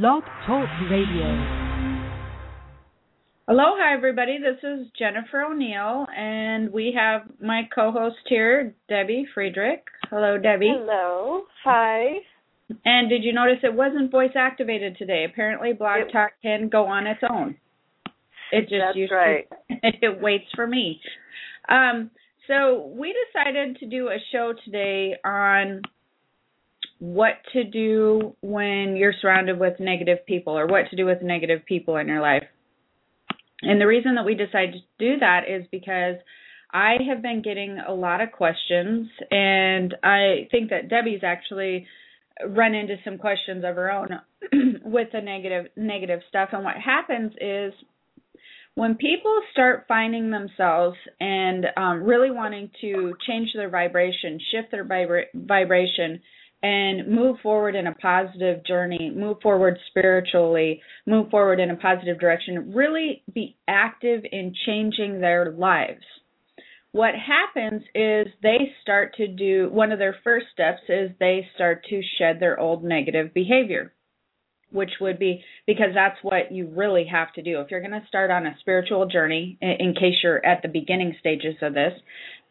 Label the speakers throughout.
Speaker 1: Blog Talk Radio.
Speaker 2: Aloha, everybody. This is Jennifer O'Neill, and we have my co host here, Debbie Friedrich. Hello, Debbie.
Speaker 3: Hello. Hi.
Speaker 2: And did you notice it wasn't voice activated today? Apparently, Blog
Speaker 3: It-
Speaker 2: Talk can go on its own. It just
Speaker 3: That's
Speaker 2: usually
Speaker 3: right.
Speaker 2: it waits for me. Um, so we decided to do a show today on what to do when you're surrounded with negative people or what to do with negative people in your life. And the reason that we decided to do that is because I have been getting a lot of questions and I think that Debbie's actually run into some questions of her own with the negative negative stuff and what happens is when people start finding themselves and um, really wanting to change their vibration, shift their vibra- vibration, and move forward in a positive journey, move forward spiritually, move forward in a positive direction, really be active in changing their lives. What happens is they start to do one of their first steps is they start to shed their old negative behavior which would be because that's what you really have to do. If you're going to start on a spiritual journey, in, case you're at the beginning stages of this,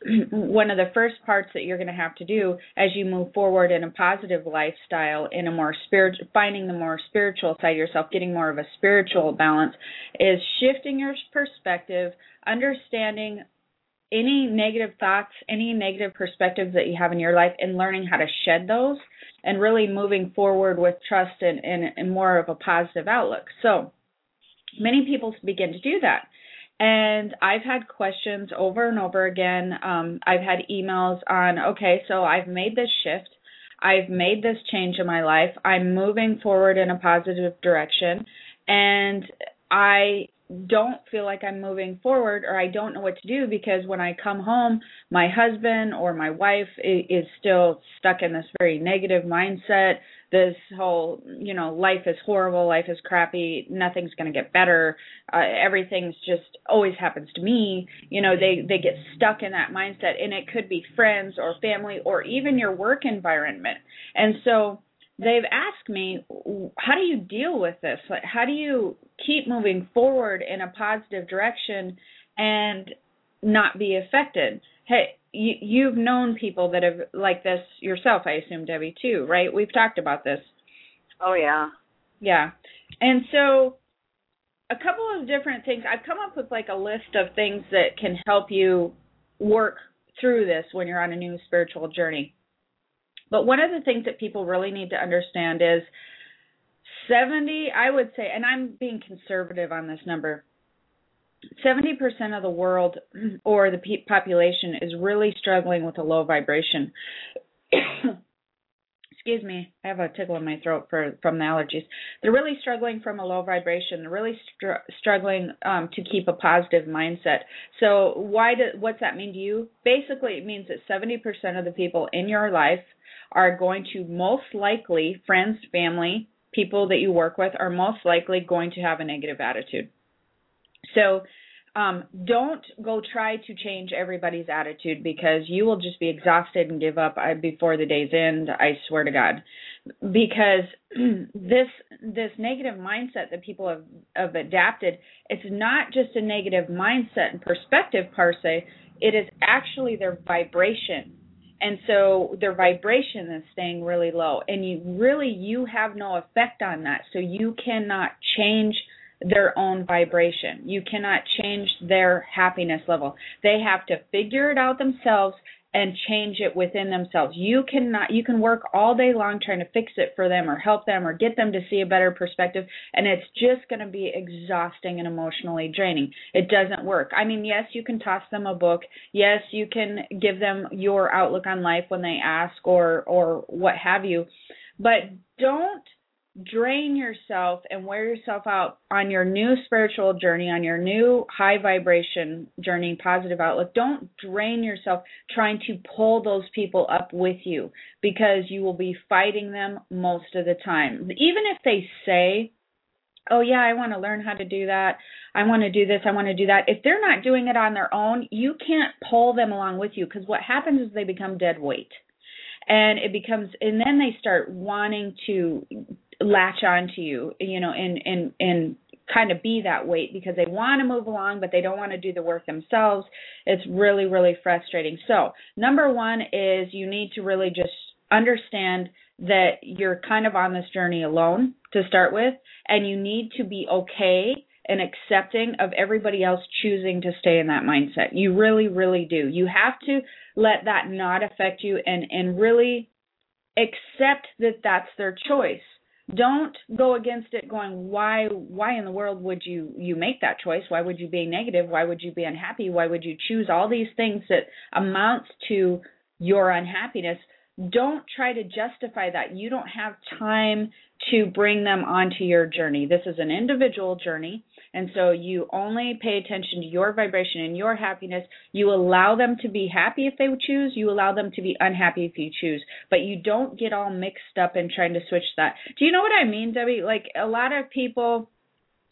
Speaker 2: one of the first parts that you're going to have to do as you move forward in a positive lifestyle, in a more spiritual, finding the more spiritual side of yourself, getting more of a spiritual balance, is shifting your perspective, understanding any negative thoughts, any negative perspectives that you have in your life, and learning how to shed those and really moving forward with trust and, and, and more of a positive outlook. So many people begin to do that. And I've had questions over and over again. Um, I've had emails on, okay, so I've made this shift. I've made this change in my life. I'm moving forward in a positive direction. And I don't feel like I'm moving forward or I don't know what to do because when I come home, my husband or my wife is still stuck in this very negative mindset. This whole, you know, life is horrible, life is crappy, nothing's going to get better. Uh, everything's just always happens to me. You know, they they get stuck in that mindset and it could be friends or family or even your work environment. And so they've asked me how do you deal with this? Like how do you keep moving forward in a positive direction and not be affected? Hey you you've known people that have like this yourself i assume debbie too right? We've talked about this.
Speaker 3: Oh yeah.
Speaker 2: yeah. And so a couple of different things. I've come up with like a list of things that can help you work through this when you're on a new spiritual journey but one of the things that people really need to understand is 70, I would say, and I'm being conservative on this number, 70% of the world or the population is really struggling with a low vibration. Excuse me, I have a tickle in my throat for from the allergies. They're really struggling from a low vibration. They're really str- struggling um, to keep a positive mindset. So, why do what's that mean to you? Basically, it means that 70% of the people in your life are going to most likely, friends, family, people that you work with, are most likely going to have a negative attitude. So um, don't go try to change everybody's attitude because you will just be exhausted and give up uh, before the day's end. I swear to God, because this this negative mindset that people have, have adapted, it's not just a negative mindset and perspective per se. It is actually their vibration and so their vibration is staying really low. And you really you have no effect on that. So you cannot change their own vibration. You cannot change their happiness level. They have to figure it out themselves and change it within themselves. You cannot you can work all day long trying to fix it for them or help them or get them to see a better perspective and it's just going to be exhausting and emotionally draining. It doesn't work. I mean yes you can toss them a book. Yes you can give them your outlook on life when they ask or or what have you. But don't drain yourself and wear yourself out on your new spiritual journey, on your new high vibration journey, positive outlook. Don't drain yourself trying to pull those people up with you because you will be fighting them most of the time. Even if they say, Oh, yeah, I want to learn how to do that. I want to do this. I want to do that. If they're not doing it on their own, you can't pull them along with you because what happens is they become dead weight and it becomes and then they start wanting to latch onto you, you know, and and and kind of be that weight because they want to move along but they don't want to do the work themselves. It's really really frustrating. So, number 1 is you need to really just understand that you're kind of on this journey alone to start with and you need to be okay and accepting of everybody else choosing to stay in that mindset. You really really do. You have to let that not affect you and and really accept that that's their choice don't go against it going why why in the world would you you make that choice? Why would you be negative? Why would you be unhappy? Why would you choose all these things that amounts to your unhappiness don't try to justify that you don't have time to bring them onto your journey this is an individual journey and so you only pay attention to your vibration and your happiness. You allow them to be happy if they choose. You allow them to be unhappy if you choose. But you don't get all mixed up in trying to switch that. Do you know what I mean, Debbie? Like a lot of people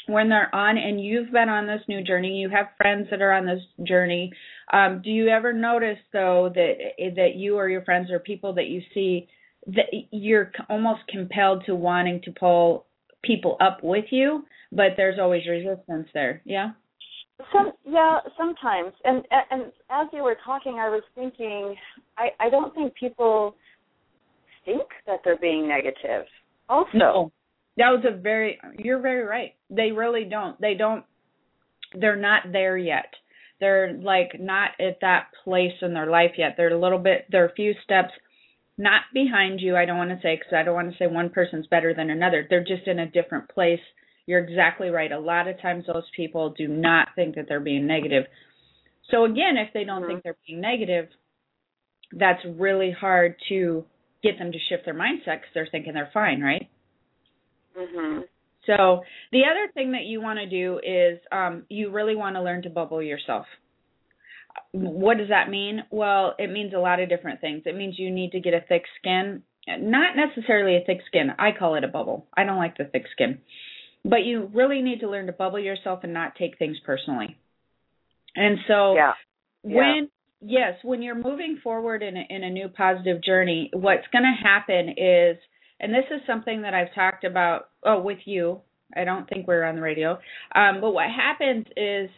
Speaker 2: when they're on and you've been on this new journey you have friends that are on this journey um, do you ever notice though that that you or your friends or people that you see that you're almost compelled to wanting to pull people up with you but there's always resistance there. Yeah.
Speaker 3: Some yeah, sometimes. And and as you were talking, I was thinking, I I don't think people think that they're being negative. Also,
Speaker 2: no, that was a very. You're very right. They really don't. They don't. They're not there yet. They're like not at that place in their life yet. They're a little bit. They're a few steps not behind you. I don't want to say because I don't want to say one person's better than another. They're just in a different place you're exactly right. A lot of times those people do not think that they're being negative. So again, if they don't mm-hmm. think they're being negative, that's really hard to get them to shift their mindset because they're thinking they're fine, right?
Speaker 3: Mhm.
Speaker 2: So the other thing that you want to do is um, you really want to learn to bubble yourself. What does that mean? Well, it means a lot of different things. It means you need to get a thick skin, not necessarily a thick skin. I call it a bubble. I don't like the thick skin. But you really need to learn to bubble yourself and not take things personally. And so
Speaker 3: yeah.
Speaker 2: when yes, when you're moving forward in a, in a new positive journey, what's going to happen is and this is something that I've talked about oh with you. I don't think we're on the radio. Um, but what happens is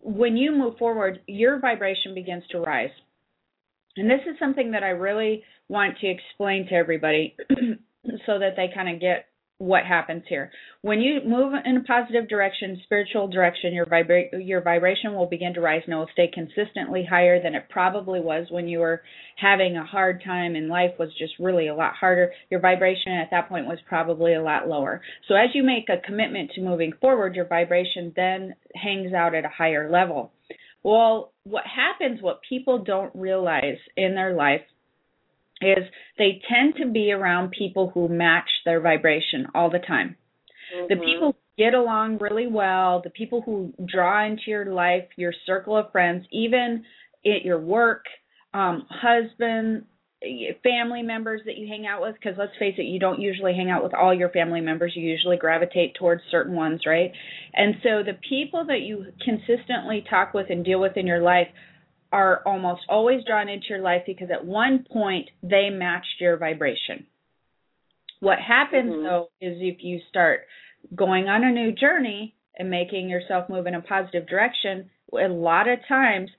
Speaker 2: when you move forward, your vibration begins to rise. And this is something that I really want to explain to everybody so that they kind of get what happens here. When you move in a positive direction, spiritual direction, your vibra- your vibration will begin to rise and it will stay consistently higher than it probably was when you were having a hard time and life was just really a lot harder. Your vibration at that point was probably a lot lower. So as you make a commitment to moving forward, your vibration then hangs out at a higher level. Well, what happens, what people don't realize in their life is they tend to be around people who match their vibration all the time. Mm-hmm. The people who get along really well, the people who draw into your life, your circle of friends, even at your work, um, husband, family members that you hang out with because let's face it you don't usually hang out with all your family members you usually gravitate towards certain ones right and so the people that you consistently talk with and deal with in your life are almost always drawn into your life because at one point they matched your vibration. What happens mm-hmm. though is if you start going on a new journey and making yourself move in a positive direction, a lot of times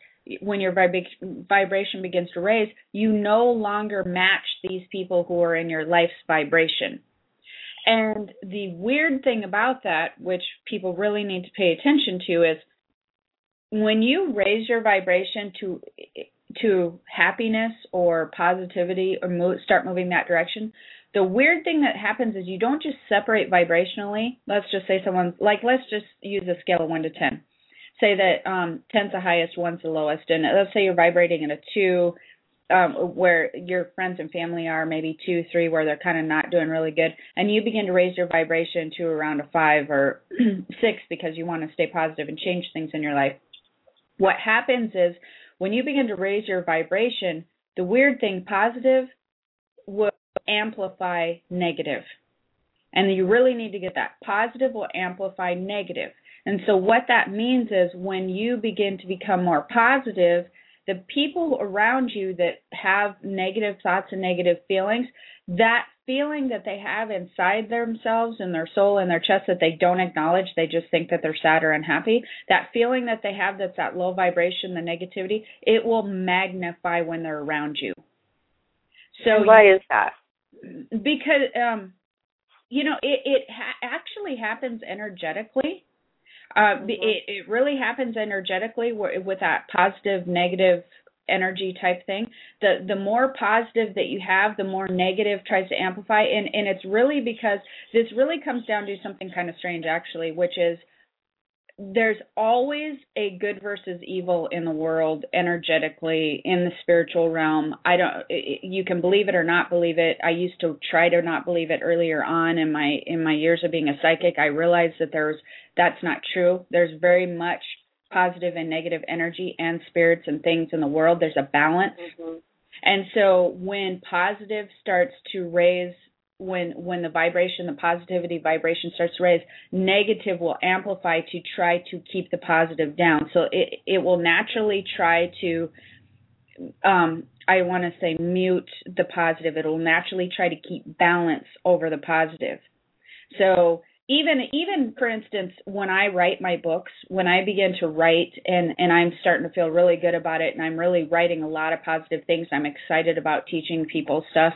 Speaker 2: when your vib- vibration begins to raise, you no longer match these people who are in your life's vibration. And the weird thing about that, which people really need to pay attention to, is when you raise your vibration to to happiness or positivity or start moving that direction, the weird thing that happens is you don't just separate vibrationally. Let's just say someone like let's just use a scale of one to ten. Say that um, ten's the highest, one's the lowest, and let's say you're vibrating at a two, um, where your friends and family are maybe two, three, where they're kind of not doing really good, and you begin to raise your vibration to around a five or six because you want to stay positive and change things in your life what happens is when you begin to raise your vibration, the weird thing, positive will amplify negative. And you really need to get that. Positive will amplify negative. And so what that means is when you begin to become more positive, the people around you that have negative thoughts and negative feelings, that feeling that they have inside themselves and their soul and their chest that they don't acknowledge, they just think that they're sad or unhappy, that feeling that they have that's that low vibration, the negativity, it will magnify when they're around you.
Speaker 3: So why is that?
Speaker 2: Because um you know, it it ha- actually happens energetically. Uh, mm-hmm. it it really happens energetically with that positive negative energy type thing the the more positive that you have the more negative tries to amplify. And and it's really because this really comes down to something kind of strange actually which is there's always a good versus evil in the world energetically in the spiritual realm. I don't you can believe it or not believe it. I used to try to not believe it earlier on in my in my years of being a psychic. I realized that there's that's not true. There's very much positive and negative energy and spirits and things in the world there's a balance. Mm-hmm. and so when positive starts to raise when when the vibration the positivity vibration starts to raise negative will amplify to try to keep the positive down. So it it will naturally try to um i want to say mute the positive. It will naturally try to keep balance over the positive. So even even for instance when i write my books when i begin to write and and i'm starting to feel really good about it and i'm really writing a lot of positive things i'm excited about teaching people stuff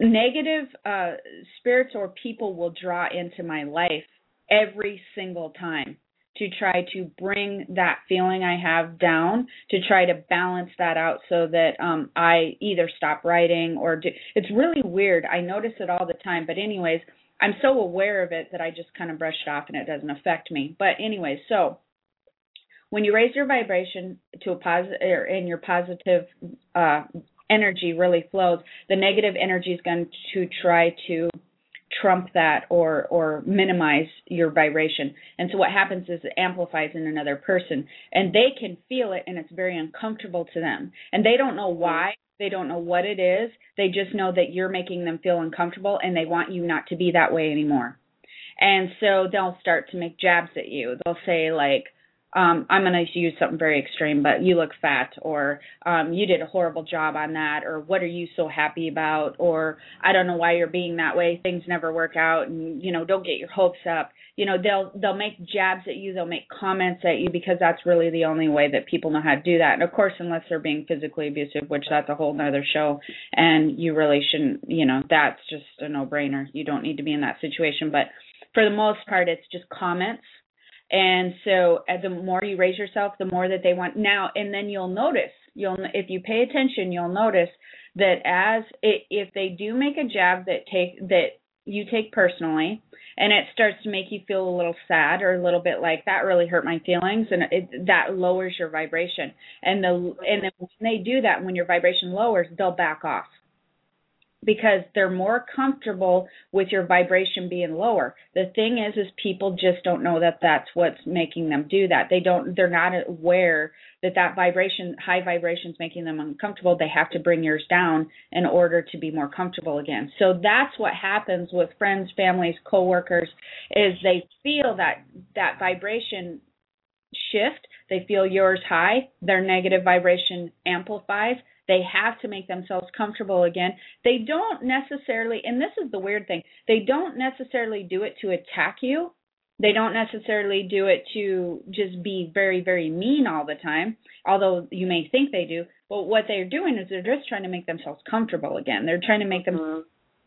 Speaker 2: negative uh, spirits or people will draw into my life every single time to try to bring that feeling I have down to try to balance that out so that um I either stop writing or do it's really weird. I notice it all the time, but anyways, I'm so aware of it that I just kind of brush it off and it doesn't affect me. But anyway, so when you raise your vibration to a and your positive uh energy really flows, the negative energy is going to try to trump that or or minimize your vibration. And so what happens is it amplifies in another person and they can feel it and it's very uncomfortable to them. And they don't know why, they don't know what it is. They just know that you're making them feel uncomfortable and they want you not to be that way anymore. And so they'll start to make jabs at you. They'll say like um, I'm going to use something very extreme, but you look fat, or um, you did a horrible job on that, or what are you so happy about, or I don't know why you're being that way. Things never work out, and you know, don't get your hopes up. You know, they'll they'll make jabs at you, they'll make comments at you because that's really the only way that people know how to do that. And of course, unless they're being physically abusive, which that's a whole nother show, and you really shouldn't. You know, that's just a no brainer. You don't need to be in that situation, but for the most part, it's just comments and so uh, the more you raise yourself, the more that they want now. And then you'll notice, you'll if you pay attention, you'll notice that as it, if they do make a jab that take that you take personally, and it starts to make you feel a little sad or a little bit like that really hurt my feelings, and it, that lowers your vibration. And the and then when they do that, when your vibration lowers, they'll back off because they're more comfortable with your vibration being lower. The thing is is people just don't know that that's what's making them do that. They don't they're not aware that that vibration high vibration is making them uncomfortable. They have to bring yours down in order to be more comfortable again. So that's what happens with friends, families, coworkers is they feel that that vibration shift. They feel yours high, their negative vibration amplifies they have to make themselves comfortable again. They don't necessarily, and this is the weird thing, they don't necessarily do it to attack you. They don't necessarily do it to just be very, very mean all the time, although you may think they do. But what they're doing is they're just trying to make themselves comfortable again. They're trying to make them mm-hmm.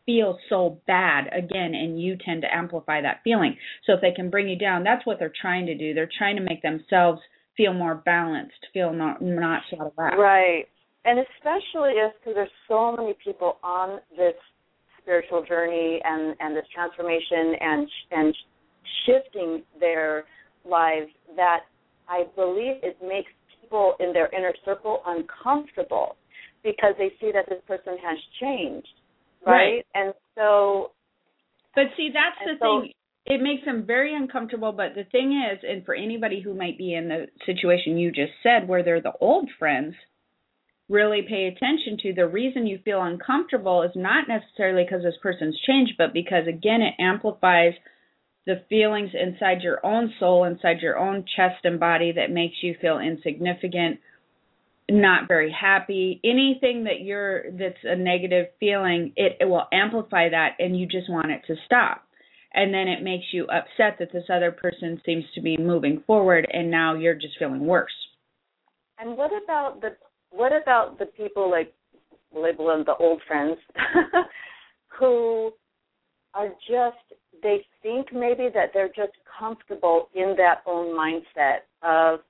Speaker 2: feel so bad again, and you tend to amplify that feeling. So if they can bring you down, that's what they're trying to do. They're trying to make themselves feel more balanced, feel not not out of whack.
Speaker 3: Right and especially if because there's so many people on this spiritual journey and and this transformation and and shifting their lives that I believe it makes people in their inner circle uncomfortable because they see that this person has changed, right? right. And so
Speaker 2: But see that's the so, thing it makes them very uncomfortable but the thing is and for anybody who might be in the situation you just said where they're the old friends really pay attention to, the reason you feel uncomfortable is not necessarily because this person's changed, but because, again, it amplifies the feelings inside your own soul, inside your own chest and body that makes you feel insignificant not very happy. Anything that you're that's a negative feeling it, it will amplify that and you just want it to stop. And then it makes you upset that this other person seems to be moving forward and now you're just feeling worse.
Speaker 3: And what about the what about the people like label them the old friends who are just they think maybe that they're just comfortable in that own mindset of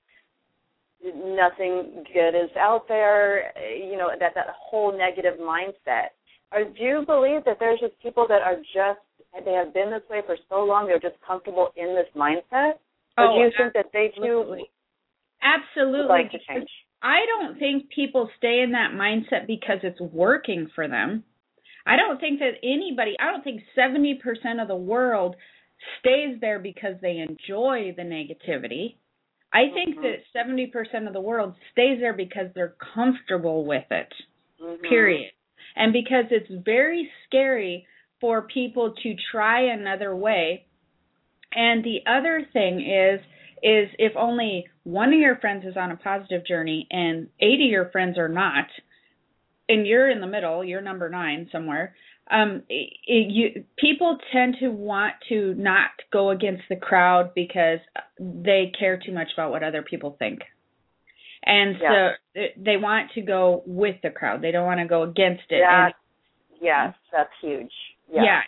Speaker 3: nothing good is out there, you know, that that whole negative mindset. Or do you believe that there's just people that are just they have been this way for so long they're just comfortable in this mindset? Or
Speaker 2: oh,
Speaker 3: do you think that they
Speaker 2: too
Speaker 3: absolutely like to change?
Speaker 2: I don't think people stay in that mindset because it's working for them. I don't think that anybody, I don't think 70% of the world stays there because they enjoy the negativity. I think mm-hmm. that 70% of the world stays there because they're comfortable with it. Mm-hmm. Period. And because it's very scary for people to try another way. And the other thing is is if only one of your friends is on a positive journey and 80 of your friends are not, and you're in the middle, you're number nine somewhere. Um, it, you people tend to want to not go against the crowd because they care too much about what other people think, and yeah. so they want to go with the crowd. They don't want to go against it.
Speaker 3: Yeah, and, yes, that's huge. Yeah.
Speaker 2: yeah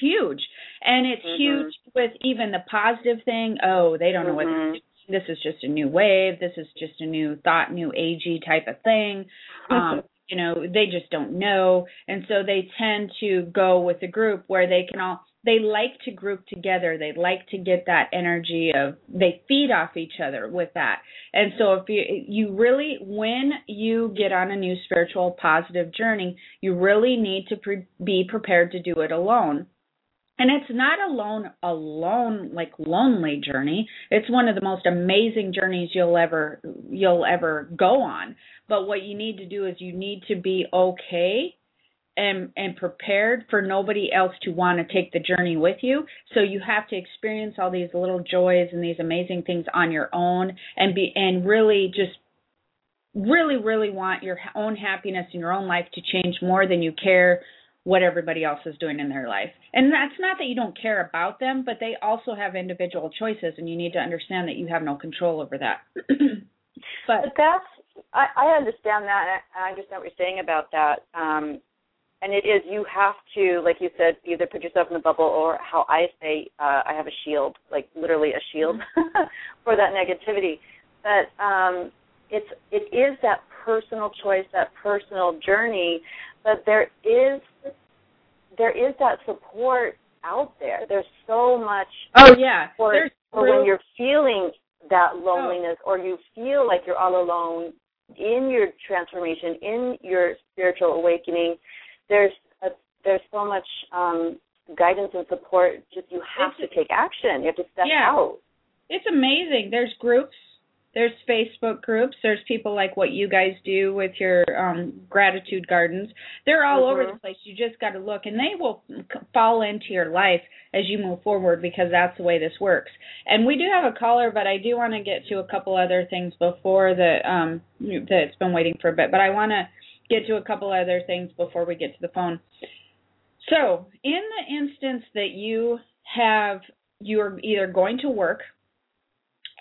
Speaker 2: huge, and it's mm-hmm. huge with even the positive thing. Oh, they don't know mm-hmm. what this is just a new wave. This is just a new thought, new agey type of thing. Um, you know they just don't know and so they tend to go with a group where they can all they like to group together. They like to get that energy of they feed off each other with that. And so if you you really when you get on a new spiritual positive journey you really need to pre- be prepared to do it alone. And it's not a lone alone like lonely journey. It's one of the most amazing journeys you'll ever you'll ever go on. But what you need to do is you need to be okay and and prepared for nobody else to want to take the journey with you so you have to experience all these little joys and these amazing things on your own and be and really just really really want your own happiness and your own life to change more than you care what everybody else is doing in their life. And that's not that you don't care about them, but they also have individual choices and you need to understand that you have no control over that. but,
Speaker 3: but that's I, I understand that and I understand what you're saying about that. Um and it is you have to, like you said, either put yourself in the bubble or how I say, uh, I have a shield, like literally a shield mm-hmm. for that negativity. But um it's it is that personal choice, that personal journey, but there is there is that support out there. There's so much
Speaker 2: oh yeah There's
Speaker 3: for when you're feeling that loneliness oh. or you feel like you're all alone in your transformation, in your spiritual awakening. There's a, there's so much um, guidance and support. Just you have it's, to take action. You have to step
Speaker 2: yeah.
Speaker 3: out.
Speaker 2: It's amazing. There's groups there's Facebook groups. There's people like what you guys do with your um, gratitude gardens. They're all mm-hmm. over the place. You just got to look, and they will fall into your life as you move forward because that's the way this works. And we do have a caller, but I do want to get to a couple other things before the um, that's been waiting for a bit. But I want to get to a couple other things before we get to the phone. So, in the instance that you have you're either going to work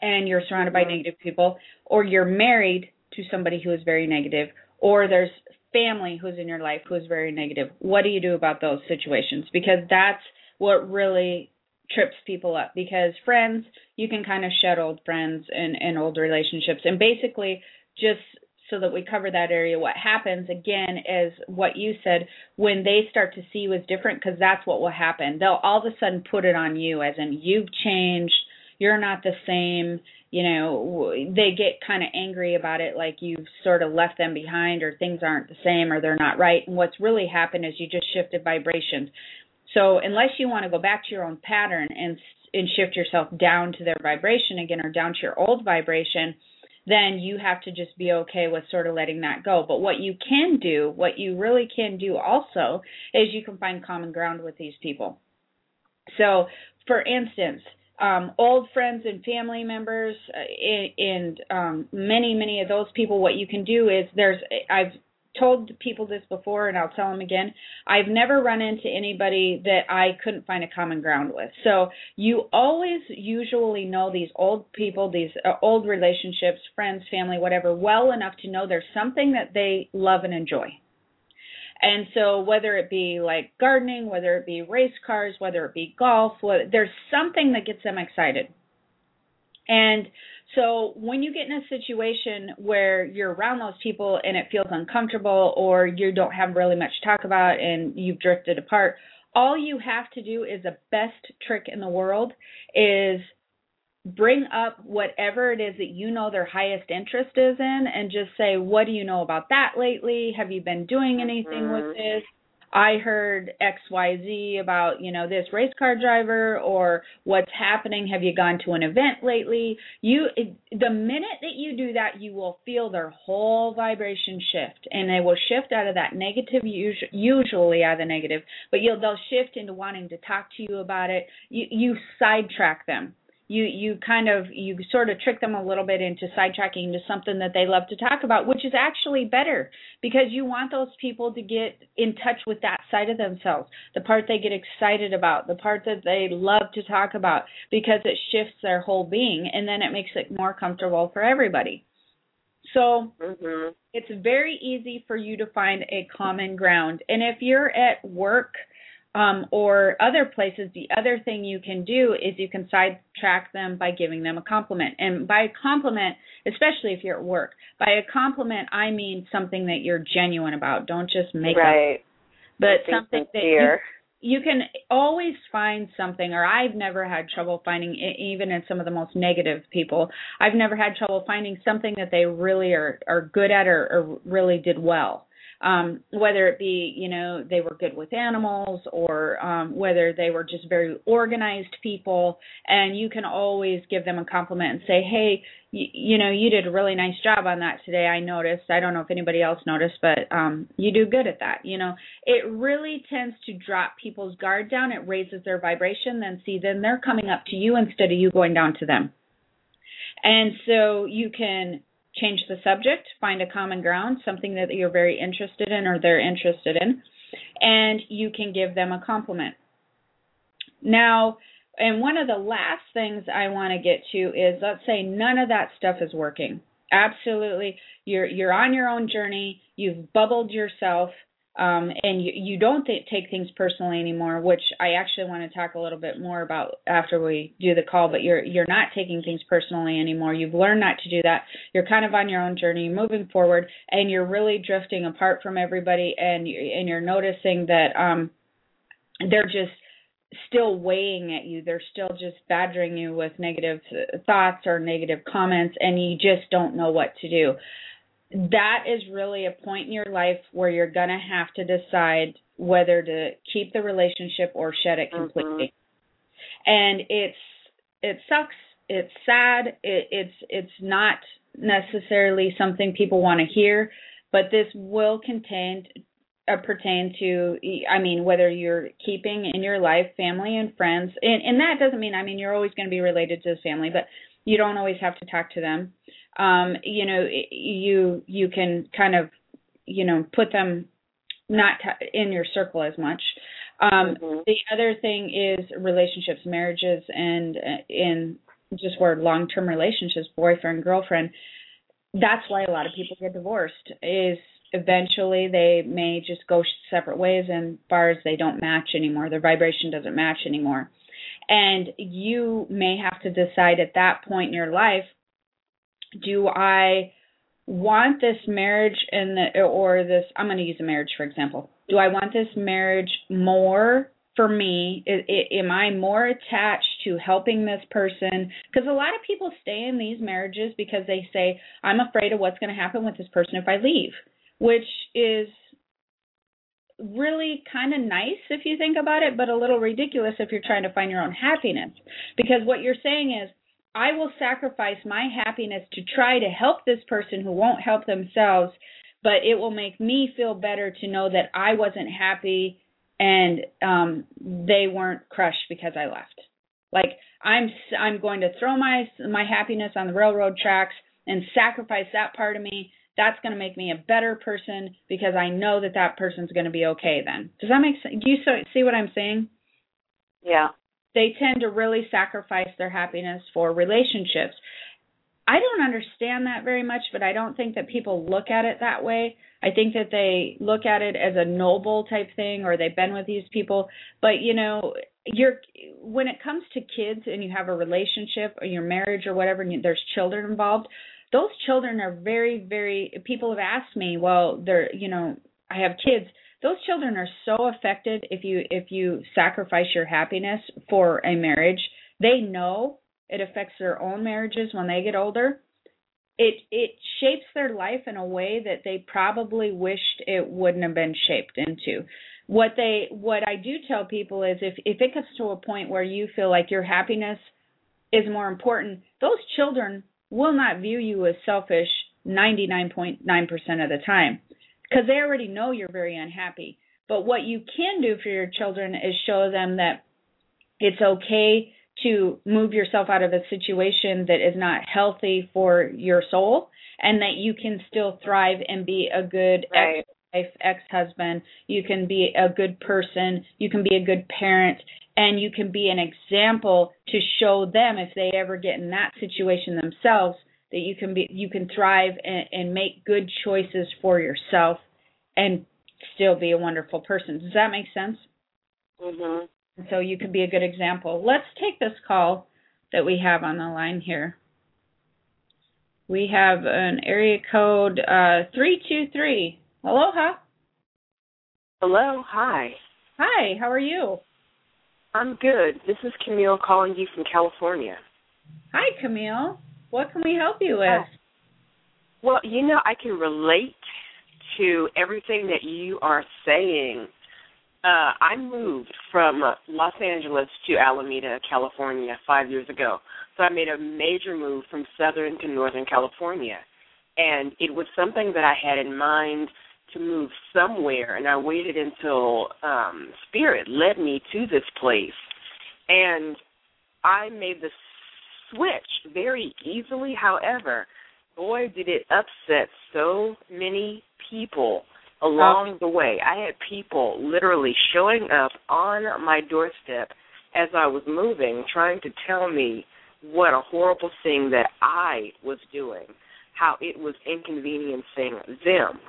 Speaker 2: and you're surrounded by negative people, or you're married to somebody who is very negative, or there's family who's in your life who is very negative. What do you do about those situations? Because that's what really trips people up because friends you can kind of shed old friends and, and old relationships and basically just so that we cover that area. What happens again is what you said when they start to see you as different because that's what will happen. They'll all of a sudden put it on you as in you've changed. You're not the same. You know they get kind of angry about it like you've sort of left them behind or things aren't the same or they're not right. And what's really happened is you just shifted vibrations. So unless you want to go back to your own pattern and and shift yourself down to their vibration again or down to your old vibration then you have to just be okay with sort of letting that go. But what you can do, what you really can do also, is you can find common ground with these people. So, for instance, um, old friends and family members, uh, and um, many, many of those people. What you can do is there's I've told people this before and I'll tell them again. I've never run into anybody that I couldn't find a common ground with. So you always usually know these old people, these uh, old relationships, friends, family, whatever, well enough to know there's something that they love and enjoy. And so whether it be like gardening, whether it be race cars, whether it be golf, there's something that gets them excited. And so when you get in a situation where you're around those people and it feels uncomfortable or you don't have really much to talk about and you've drifted apart, all you have to do is the best trick in the world is bring up whatever it is that you know their highest interest is in and just say, What do you know about that lately? Have you been doing anything mm-hmm. with this? I heard XYZ about, you know, this race car driver or what's happening. Have you gone to an event lately? You the minute that you do that, you will feel their whole vibration shift and they will shift out of that negative usually out of the negative, but you'll they'll shift into wanting to talk to you about it. You you sidetrack them you you kind of you sort of trick them a little bit into sidetracking into something that they love to talk about which is actually better because you want those people to get in touch with that side of themselves the part they get excited about the part that they love to talk about because it shifts their whole being and then it makes it more comfortable for everybody so mm-hmm. it's very easy for you to find a common ground and if you're at work um, or other places, the other thing you can do is you can sidetrack them by giving them a compliment. And by a compliment, especially if you're at work, by a compliment, I mean something that you're genuine about. Don't just make
Speaker 3: right.
Speaker 2: up. But something that you, you can always find something, or I've never had trouble finding, even in some of the most negative people, I've never had trouble finding something that they really are, are good at or, or really did well um, whether it be you know they were good with animals or um, whether they were just very organized people and you can always give them a compliment and say hey you, you know you did a really nice job on that today. I noticed. I don't know if anybody else noticed but um you do good at that you know? It really tends to drop people's guard down. It raises their vibration then see then they're coming up to you instead of you going down to them. And so you can change the subject, find a common ground, something that you're very interested in or they're interested in, and you can give them a compliment. Now, and one of the last things I want to get to is let's say none of that stuff is working. Absolutely. You're you're on your own journey, you've bubbled yourself, um, and you, you don't th- take things personally anymore, which I actually want to talk a little bit more about after we do the call. But you're you're not taking things personally anymore. You've learned not to do that. You're kind of on your own journey, moving forward, and you're really drifting apart from everybody, and you, and you're noticing that um, they're just still weighing at you. They're still just badgering you with negative thoughts or negative comments, and you just don't know what to do that is really a point in your life where you're going to have to decide whether to keep the relationship or shed it completely. Mm-hmm. And it's it sucks, it's sad, it, it's it's not necessarily something people want to hear, but this will contain uh, pertain to I mean whether you're keeping in your life family and friends and and that doesn't mean I mean you're always going to be related to the family, but you don't always have to talk to them um, you know, you you can kind of, you know, put them not in your circle as much. Um, mm-hmm. The other thing is relationships, marriages, and uh, in just where long-term relationships, boyfriend, girlfriend. That's why a lot of people get divorced. Is eventually they may just go separate ways, and far as they don't match anymore, their vibration doesn't match anymore, and you may have to decide at that point in your life do I want this marriage and the or this I'm going to use a marriage for example. Do I want this marriage more for me? Am I more attached to helping this person? Because a lot of people stay in these marriages because they say I'm afraid of what's going to happen with this person if I leave, which is really kind of nice if you think about it, but a little ridiculous if you're trying to find your own happiness. Because what you're saying is, I will sacrifice my happiness to try to help this person who won't help themselves, but it will make me feel better to know that I wasn't happy and um they weren't crushed because I left. Like I'm I'm going to throw my my happiness on the railroad tracks and sacrifice that part of me. That's going to make me a better person because I know that that person's going to be okay then. Does that make sense? Do you see what I'm saying?
Speaker 3: Yeah.
Speaker 2: They tend to really sacrifice their happiness for relationships. I don't understand that very much, but I don't think that people look at it that way. I think that they look at it as a noble type thing or they've been with these people. But you know, you're when it comes to kids and you have a relationship or your marriage or whatever and there's children involved, those children are very very people have asked me, well, they're, you know, I have kids. Those children are so affected if you if you sacrifice your happiness for a marriage. They know it affects their own marriages when they get older. It it shapes their life in a way that they probably wished it wouldn't have been shaped into. What they what I do tell people is if if it gets to a point where you feel like your happiness is more important, those children will not view you as selfish 99.9% of the time because they already know you're very unhappy. But what you can do for your children is show them that it's okay to move yourself out of a situation that is not healthy for your soul and that you can still thrive and be a good
Speaker 3: right.
Speaker 2: ex-wife, ex-husband, you can be a good person, you can be a good parent and you can be an example to show them if they ever get in that situation themselves that you can be you can thrive and, and make good choices for yourself and still be a wonderful person. Does that make sense?
Speaker 3: Mhm.
Speaker 2: So you can be a good example. Let's take this call that we have on the line here. We have an area code uh, 323. Aloha.
Speaker 1: Hello, hi.
Speaker 2: Hi, how are you?
Speaker 1: I'm good. This is Camille calling you from California.
Speaker 2: Hi, Camille. What can we help you with?
Speaker 1: Hi. Well, you know, I can relate to everything that you are saying uh, I moved from Los Angeles to Alameda, California, five years ago. So I made a major move from Southern to Northern California. And it was something that I had in mind to move somewhere, and I waited until um, Spirit led me to this place. And I made the switch very easily. However, boy, did it upset so many people along the way. I had people literally showing up on my doorstep as I was moving, trying to tell me what a horrible thing that I was doing, how it was inconveniencing them.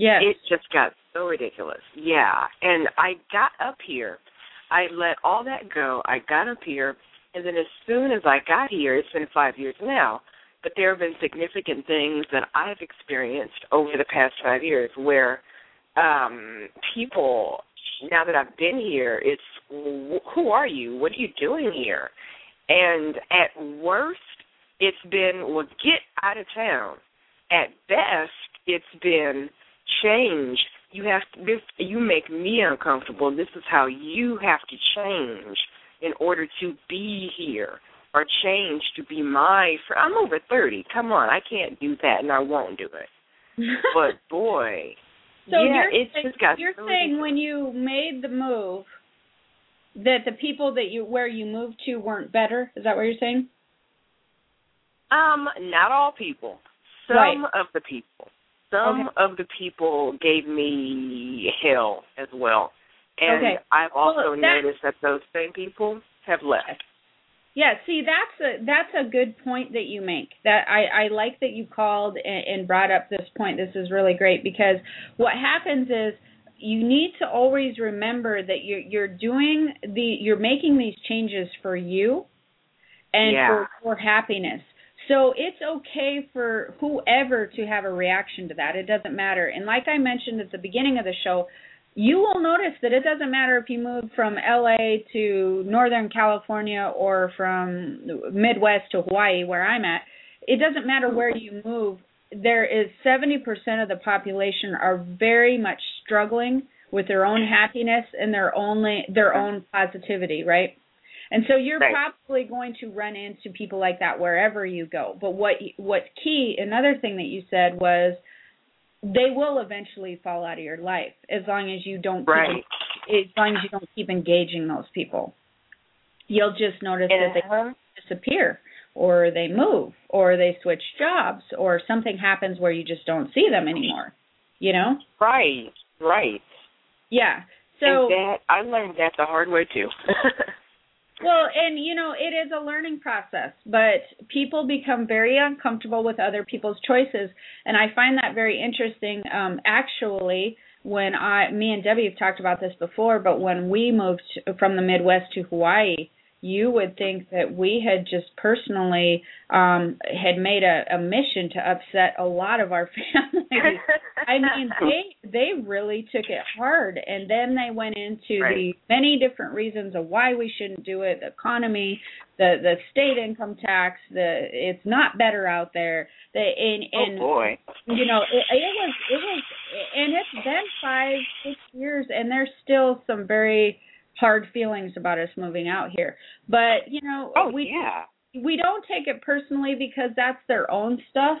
Speaker 2: Yes.
Speaker 1: It just got so ridiculous. Yeah. And I got up here. I let all that go. I got up here, and then as soon as I got here, it's been five years now, but there have been significant things that I've experienced over the past five years where um people now that I've been here, it's who are you? What are you doing here? And at worst, it's been well, get out of town. At best, it's been change. You have to, this. You make me uncomfortable. This is how you have to change in order to be here or change to be my. friend. I'm over thirty. Come on, I can't do that, and I won't do it. but boy,
Speaker 2: So
Speaker 1: yeah,
Speaker 2: you're
Speaker 1: it's
Speaker 2: saying,
Speaker 1: just got
Speaker 2: you're
Speaker 1: so
Speaker 2: saying
Speaker 1: ridiculous.
Speaker 2: when you made the move that the people that you where you moved to weren't better. Is that what you're saying?
Speaker 1: Um, not all people. Some
Speaker 2: Right.
Speaker 1: of the people. Some
Speaker 2: Okay.
Speaker 1: of the people gave me hell as well. And
Speaker 2: Okay.
Speaker 1: I've also
Speaker 2: Well,
Speaker 1: noticed that those same people have left.
Speaker 2: Yeah, see that's a that's a good point that you make. That I I like that you called and, and brought up this point. This is really great because what happens is you need to always remember that you're you're doing the you're making these changes for you and
Speaker 1: Yeah.
Speaker 2: for for happiness. So it's okay for whoever to have a reaction to that. It doesn't matter. And like I mentioned at the beginning of the show, you will notice that it doesn't matter if you move from LA to Northern California or from Midwest to Hawaii where I'm at. It doesn't matter where you move. There is 70% of the population are very much struggling with their own happiness and their only their own positivity, right? And so you're
Speaker 1: Right.
Speaker 2: probably going to run into people like that wherever you go. But what what's key, another thing that you said was they will eventually fall out of your life as long as you don't
Speaker 1: Right.
Speaker 2: keep, as long as you don't keep engaging those people. you'll just notice
Speaker 1: and,
Speaker 2: that they
Speaker 1: uh-huh.
Speaker 2: disappear or they move or they switch jobs or something happens where you just don't see them anymore. You know?
Speaker 1: Right, right.
Speaker 2: Yeah. So
Speaker 1: and that I learned that the hard way too.
Speaker 2: Well, and you know, it is a learning process, but people become very uncomfortable with other people's choices, and I find that very interesting. Um, actually, when I, me and Debbie have talked about this before, but when we moved from the Midwest to Hawaii, you would think that we had just personally um had made a, a mission to upset a lot of our families. I mean, they they really took it hard and then they went into
Speaker 1: Right.
Speaker 2: the many different reasons of why we shouldn't do it, the economy, the the state income tax, the it's not better out there. The and and
Speaker 1: oh boy.
Speaker 2: you know it, it was it was and it's been five six years and there's still some very hard feelings about us moving out here but you know
Speaker 1: Oh
Speaker 2: we
Speaker 1: yeah.
Speaker 2: we don't take it personally because that's their own stuff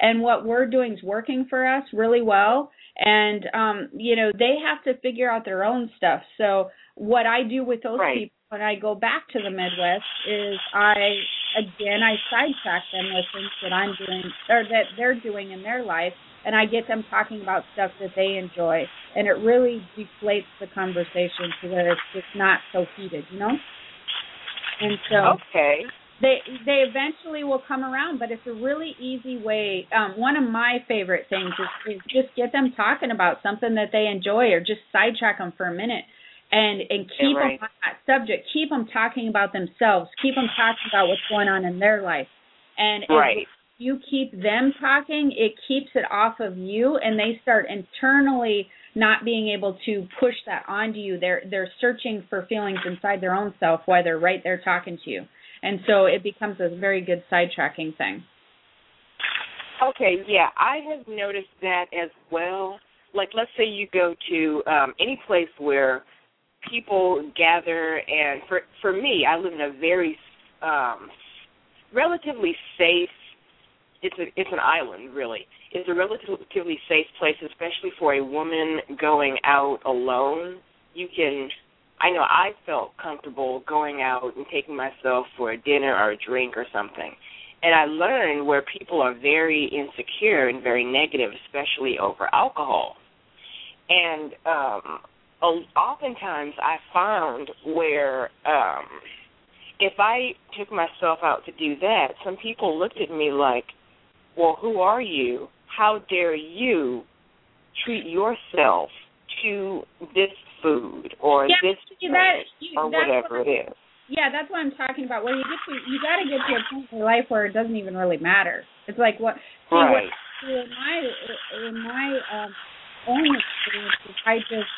Speaker 2: and what we're doing is working for us really well and um you know they have to figure out their own stuff so what i do with those
Speaker 1: Right.
Speaker 2: people when i go back to the midwest is i again i sidetrack them with things that i'm doing or that they're doing in their life and i get them talking about stuff that they enjoy and it really deflates the conversation to where it's just not so heated you know and so
Speaker 1: Okay.
Speaker 2: they they eventually will come around but it's a really easy way um one of my favorite things is, is just get them talking about something that they enjoy or just sidetrack them for a minute and and keep
Speaker 1: Yeah, right.
Speaker 2: them on that subject keep them talking about themselves keep them talking about what's going on in their life and
Speaker 1: Right.
Speaker 2: You keep them talking it keeps it off of you and they start internally not being able to push that onto you they're they're searching for feelings inside their own self while they're right there talking to you and so it becomes a very good sidetracking thing.
Speaker 1: Okay, yeah, I have noticed that as well. Like, let's say you go to um, any place where people gather, and for for me, I live in a very um, relatively safe. It's a it's an island, really. It's a relatively safe place, especially for a woman going out alone. You can. I know I felt comfortable going out and taking myself for a dinner or a drink or something and I learned where people are very insecure and very negative, especially over alcohol. And um, oftentimes I found where um, if I took myself out to do that, some people looked at me like, "Well, who are you? How dare you treat yourself to this food or
Speaker 2: Yeah,
Speaker 1: this
Speaker 2: that-
Speaker 1: drink
Speaker 2: you-
Speaker 1: or whatever
Speaker 2: what-
Speaker 1: it is?"
Speaker 2: Yeah, that's what I'm talking about. Where you get to, you got to get to a point in your life where it doesn't even really matter. It's like what see
Speaker 1: Right.
Speaker 2: what in my in my um, own experience, I just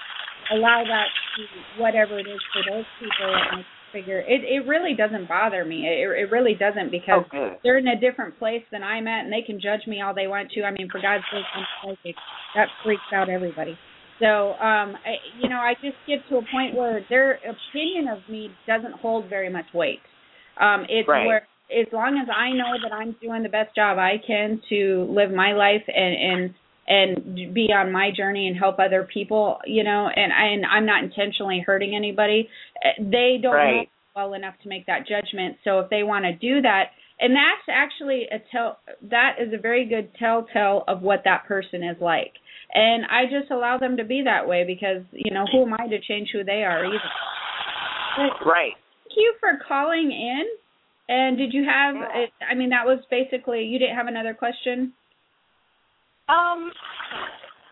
Speaker 2: allow that to whatever it is for those people, and I figure it it really doesn't bother me. It it really doesn't because
Speaker 1: Oh,
Speaker 2: they're in a different place than I'm at, and they can judge me all they want to. I mean, for God's sake, I'm psychic. That freaks out everybody. So, um, I, you know, I just get to a point where their opinion of me doesn't hold very much weight. Um, it's
Speaker 1: Right.
Speaker 2: where as long as I know that I'm doing the best job I can to live my life and and and be on my journey and help other people, you know, and I, and I'm not intentionally hurting anybody. They don't know well enough to make that judgment. So if they want to do that, and that's actually a tell that is a very good telltale of what that person is like. And I just allow them to be that way because, you know, who am I to change who they are either.
Speaker 1: Right.
Speaker 2: thank you for calling in. And did you have
Speaker 1: Yeah.
Speaker 2: I mean that was basically you didn't have another question?
Speaker 1: Um,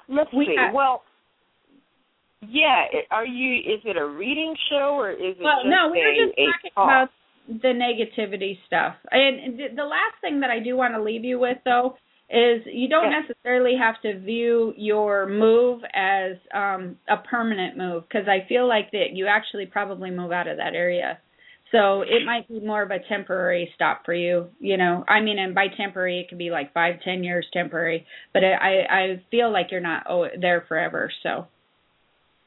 Speaker 1: let's
Speaker 2: We
Speaker 1: see.
Speaker 2: have-
Speaker 1: well, yeah. Are you? Is it a reading show or is it
Speaker 2: Well, no, we were just talking
Speaker 1: talk?
Speaker 2: about the negativity stuff. And the last thing that I do want to leave you with, though, is you don't necessarily have to view your move as um, a permanent move because I feel like that you actually probably move out of that area. So it might be more of a temporary stop for you, you know. I mean, and by temporary, it could be like five, ten years temporary. But I, I feel like you're not oh, there forever. So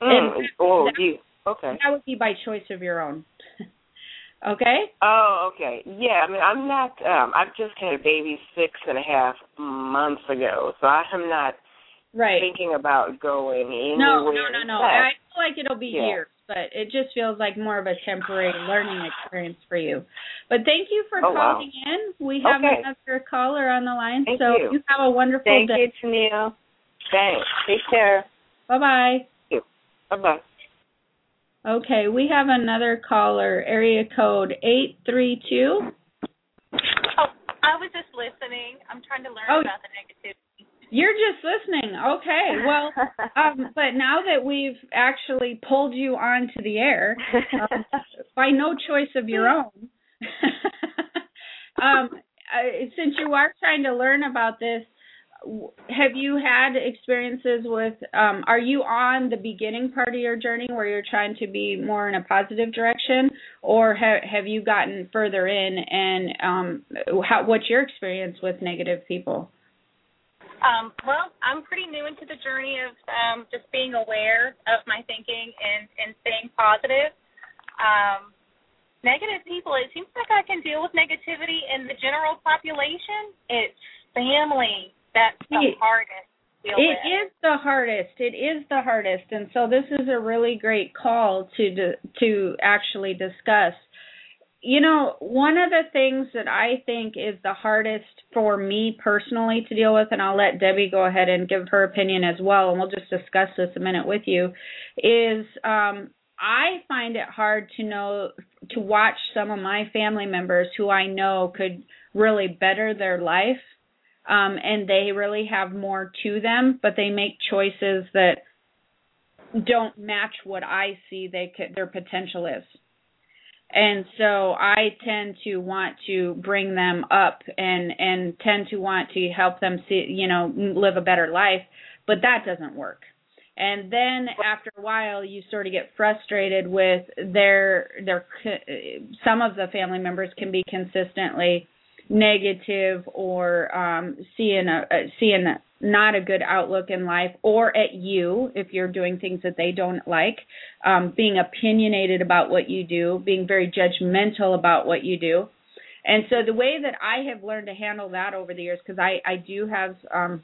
Speaker 1: Mm,
Speaker 2: and-
Speaker 1: oh,
Speaker 2: that-
Speaker 1: you okay?
Speaker 2: that would be by choice of your own. okay.
Speaker 1: Oh, okay. Yeah. I mean, I'm not. Um, I've just had a baby six and a half months ago, so I am not
Speaker 2: Right.
Speaker 1: thinking about going anywhere.
Speaker 2: No, no, no, no. I feel like it'll be
Speaker 1: Yeah.
Speaker 2: years. But it just feels like more of a temporary learning experience for you. But thank you for
Speaker 1: oh,
Speaker 2: calling
Speaker 1: wow.
Speaker 2: in. We have
Speaker 1: okay.
Speaker 2: another caller on the line,
Speaker 1: thank
Speaker 2: so
Speaker 1: you.
Speaker 2: you have a wonderful
Speaker 3: thank
Speaker 2: day.
Speaker 3: Thank you, Tennille.
Speaker 1: Thanks.
Speaker 3: Take care.
Speaker 2: Bye bye.
Speaker 1: Bye bye.
Speaker 2: Okay, we have another caller, area code eight three two.
Speaker 4: Oh, I was just listening. I'm trying to learn
Speaker 2: Oh.
Speaker 4: about the negativity.
Speaker 2: You're just listening. Okay. Well, um, but now that we've actually pulled you onto the air, um, by no choice of your own, um, uh, since you are trying to learn about this, have you had experiences with? Um, are you on the beginning part of your journey where you're trying to be more in a positive direction, or ha- have you gotten further in? And um, how, what's your experience with negative people?
Speaker 4: Um, well, I'm pretty new into the journey of um, just being aware of my thinking and, and staying positive. Um, negative people, it seems like I can deal with negativity in the general population. It's family that's the
Speaker 2: It-
Speaker 4: hardest.
Speaker 2: It
Speaker 4: with.
Speaker 2: is the hardest. It is the hardest, and so this is a really great call to to, to actually discuss. You know, one of the things that I think is the hardest for me personally to deal with, and I'll let Debbie go ahead and give her opinion as well, and we'll just discuss this a minute with you, is um, I find it hard to know to watch some of my family members who I know could really better their life um, and they really have more to them, but they make choices that don't match what I see they could, their potential is. And so I tend to want to bring them up and and tend to want to help them see, you know, live a better life, but that doesn't work. And then after a while you sort of get frustrated with their their some of the family members can be consistently negative or um seeing a, a seeing a, not a good outlook in life or at you if you're doing things that they don't like um being opinionated about what you do being very judgmental about what you do. And so the way that I have learned to handle that over the years because I I do have um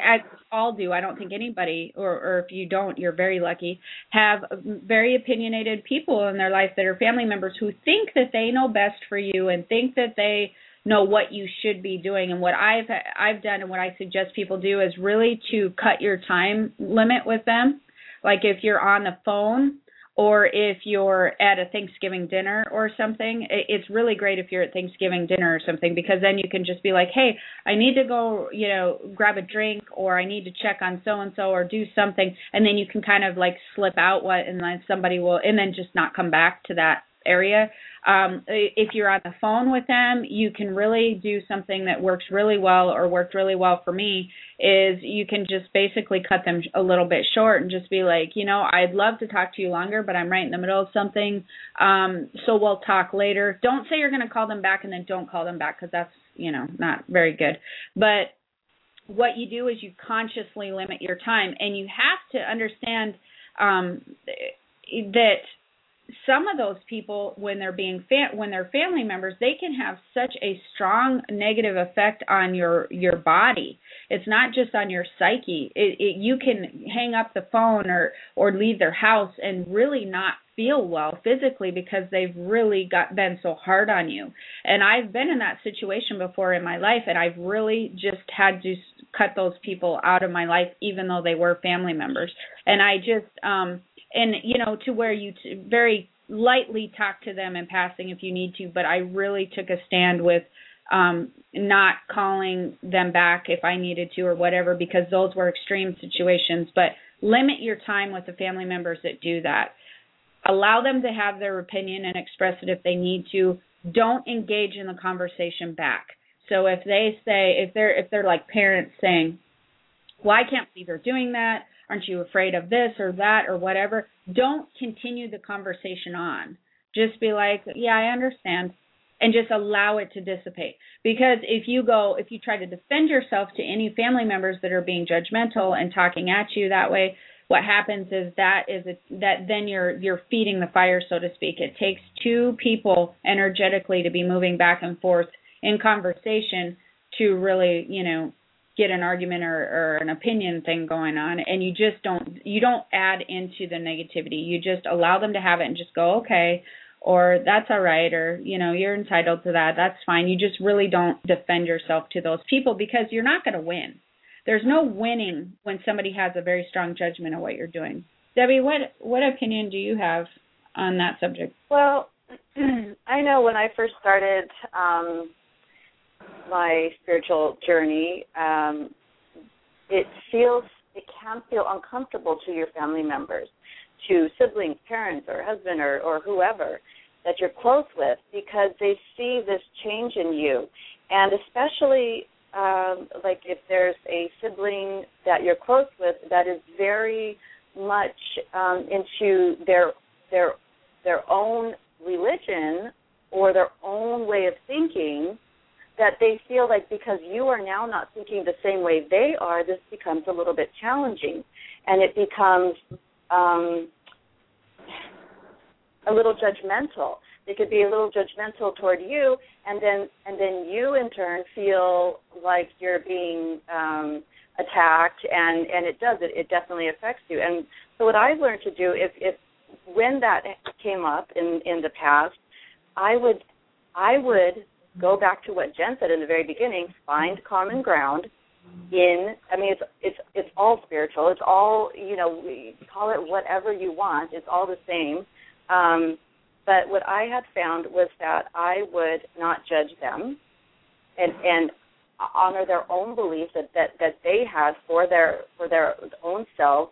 Speaker 2: as all do, I don't think anybody, or, or if you don't, you're very lucky, have very opinionated people in their life that are family members who think that they know best for you and think that they know what you should be doing. And what I've I've done and what I suggest people do is really to cut your time limit with them. Like if you're on the phone or if you're at a Thanksgiving dinner or something, it's really great if you're at Thanksgiving dinner or something because then you can just be like, "Hey, I need to go, you know, grab a drink or I need to check on so and so or do something." And then you can kind of like slip out what and then somebody will and then just not come back to that area. Um, if you're on the phone with them, you can really do something that works really well or worked really well for me is you can just basically cut them a little bit short and just be like, you know, I'd love to talk to you longer, but I'm right in the middle of something. Um, so we'll talk later. Don't say you're going to call them back and then don't call them back because that's, you know, not very good. But what you do is you consciously limit your time and you have to understand um, that some of those people when they're being fa- when they're family members they can have such a strong negative effect on your your body. It's not just on your psyche. It, it you can hang up the phone or or leave their house and really not feel well physically because they've really got been so hard on you. And i've been in that situation before in my life and i've really just had to cut those people out of my life even though they were family members. And i just um and you know to where you t- very lightly talk to them in passing if you need to but i really took a stand with um not calling them back if i needed to or whatever because those were extreme situations but limit your time with the family members that do that. Allow them to have their opinion and express it if they need to. Don't engage in the conversation back. So if they say if they're if they're like parents saying well i can't believe you're doing that aren't you afraid of this or that or whatever? Don't continue the conversation on. Just be like yeah i understand and just allow it to dissipate. Because if you go if you try to defend yourself to any family members that are being judgmental and talking at you that way what happens is that is a, that then you're you're feeding the fire so to speak. It takes two people energetically to be moving back and forth in conversation to really you know get an argument or, or an opinion thing going on and you just don't you don't add into the negativity. You just allow them to have it and just go okay or that's all right or you know you're entitled to that. That's fine. You just really don't defend yourself to those people because you're not going to win. There's no winning when somebody has a very strong judgment of what you're doing. Debbie what what opinion do you have on that subject?
Speaker 3: Well i know when i first started um my spiritual journey, um, it feels it can feel uncomfortable to your family members, to siblings, parents, or husband, or or whoever that you're close with, because they see this change in you, and especially um, like if there's a sibling that you're close with that is very much um, into their their their own religion or their own way of thinking that they feel like because you are now not thinking the same way they are, this becomes a little bit challenging, and it becomes um, a little judgmental. They could be a little judgmental toward you, and then and then you in turn feel like you're being um, attacked, and and it does it. It definitely affects you. And so what I've learned to do, if if when that came up in in the past, I would I would go back to what Jen said in the very beginning, find common ground in I mean it's it's it's all spiritual. It's all, you know, we call it whatever you want. It's all the same. Um but what I had found was that I would not judge them and and honor their own beliefs that, that, that they had for their for their own self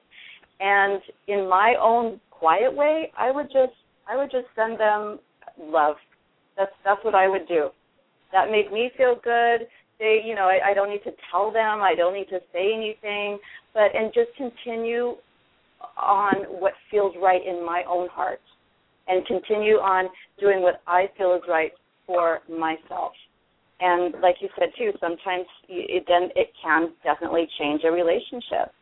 Speaker 3: and in my own quiet way I would just I would just send them love. That's that's what I would do that made me feel good. They, you know, I, I don't need to tell them. I don't need to say anything, but and just continue on what feels right in my own heart, and continue on doing what I feel is right for myself. And like you said too, sometimes it then it can definitely change a relationship.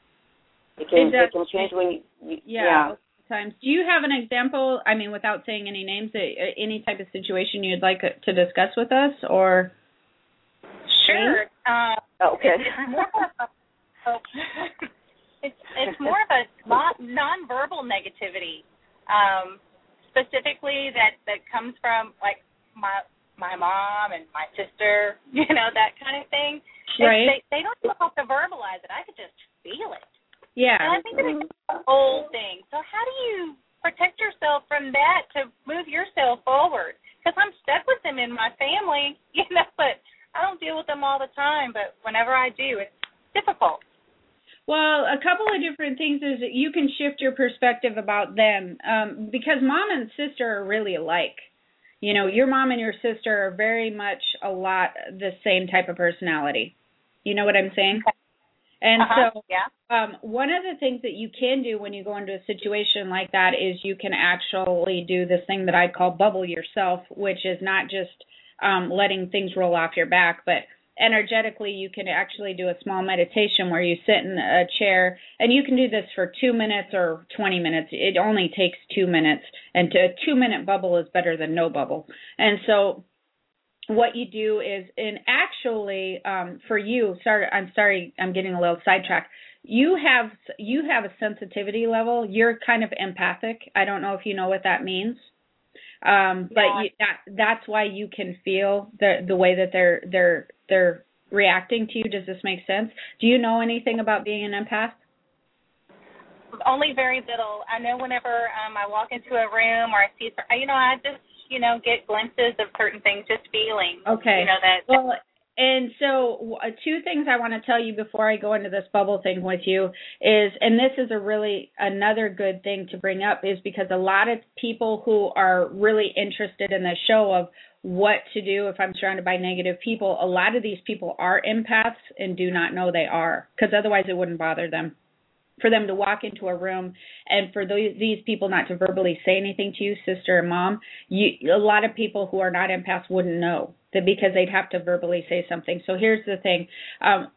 Speaker 3: It can it, it can change when you, you
Speaker 2: yeah. yeah times. Do you have an example? I mean, without saying any names, any type of situation you'd like to discuss with us, or?
Speaker 4: Sure. Uh,
Speaker 3: okay.
Speaker 4: It's, it's more of a non-verbal negativity, um, specifically that that comes from like my my mom and my sister, you know, that kind of thing.
Speaker 2: Right.
Speaker 4: They, they don't even have to verbalize it. I could just feel it.
Speaker 2: Yeah.
Speaker 4: And I think it's a whole thing. So how do you protect yourself from that to move yourself forward? Because I'm stuck with them in my family, you know, but I don't deal with them all the time. But whenever I do, it's difficult.
Speaker 2: Well, a couple of different things is that you can shift your perspective about them um, because mom and sister are really alike. You know, your mom and your sister are very much a lot the same type of personality. You know what I'm saying? And
Speaker 4: uh-huh.
Speaker 2: so,
Speaker 4: yeah.
Speaker 2: um, one of the things that you can do when you go into a situation like that is you can actually do this thing that I call bubble yourself, which is not just um, letting things roll off your back, but energetically you can actually do a small meditation where you sit in a chair and you can do this for two minutes or 20 minutes it only takes two minutes and a two minute bubble is better than no bubble and so what you do is and actually um, for you sorry i'm sorry i'm getting a little sidetracked. You have you have a sensitivity level. You're kind of empathic. I don't know if you know what that means. Um, but
Speaker 4: yeah.
Speaker 2: you, that that's why you can feel the the way that they're they're they're reacting to you. Does this make sense? Do you know anything about being an empath?
Speaker 4: Only very little. I know whenever um i walk into a room or i see you know i just you know, get glimpses of certain things, just feelings.
Speaker 2: Okay.
Speaker 4: You know that.
Speaker 2: Well, and so uh, two things I want to tell you before I go into this bubble thing with you is, and this is a really another good thing to bring up is because a lot of people who are really interested in the show of what to do if I'm surrounded by negative people, a lot of these people are empaths and do not know they are because otherwise it wouldn't bother them for them to walk into a room and for those, these people not to verbally say anything to you, sister and mom, you, a lot of people who are not empaths wouldn't know that because they'd have to verbally say something. So here's the thing. Um,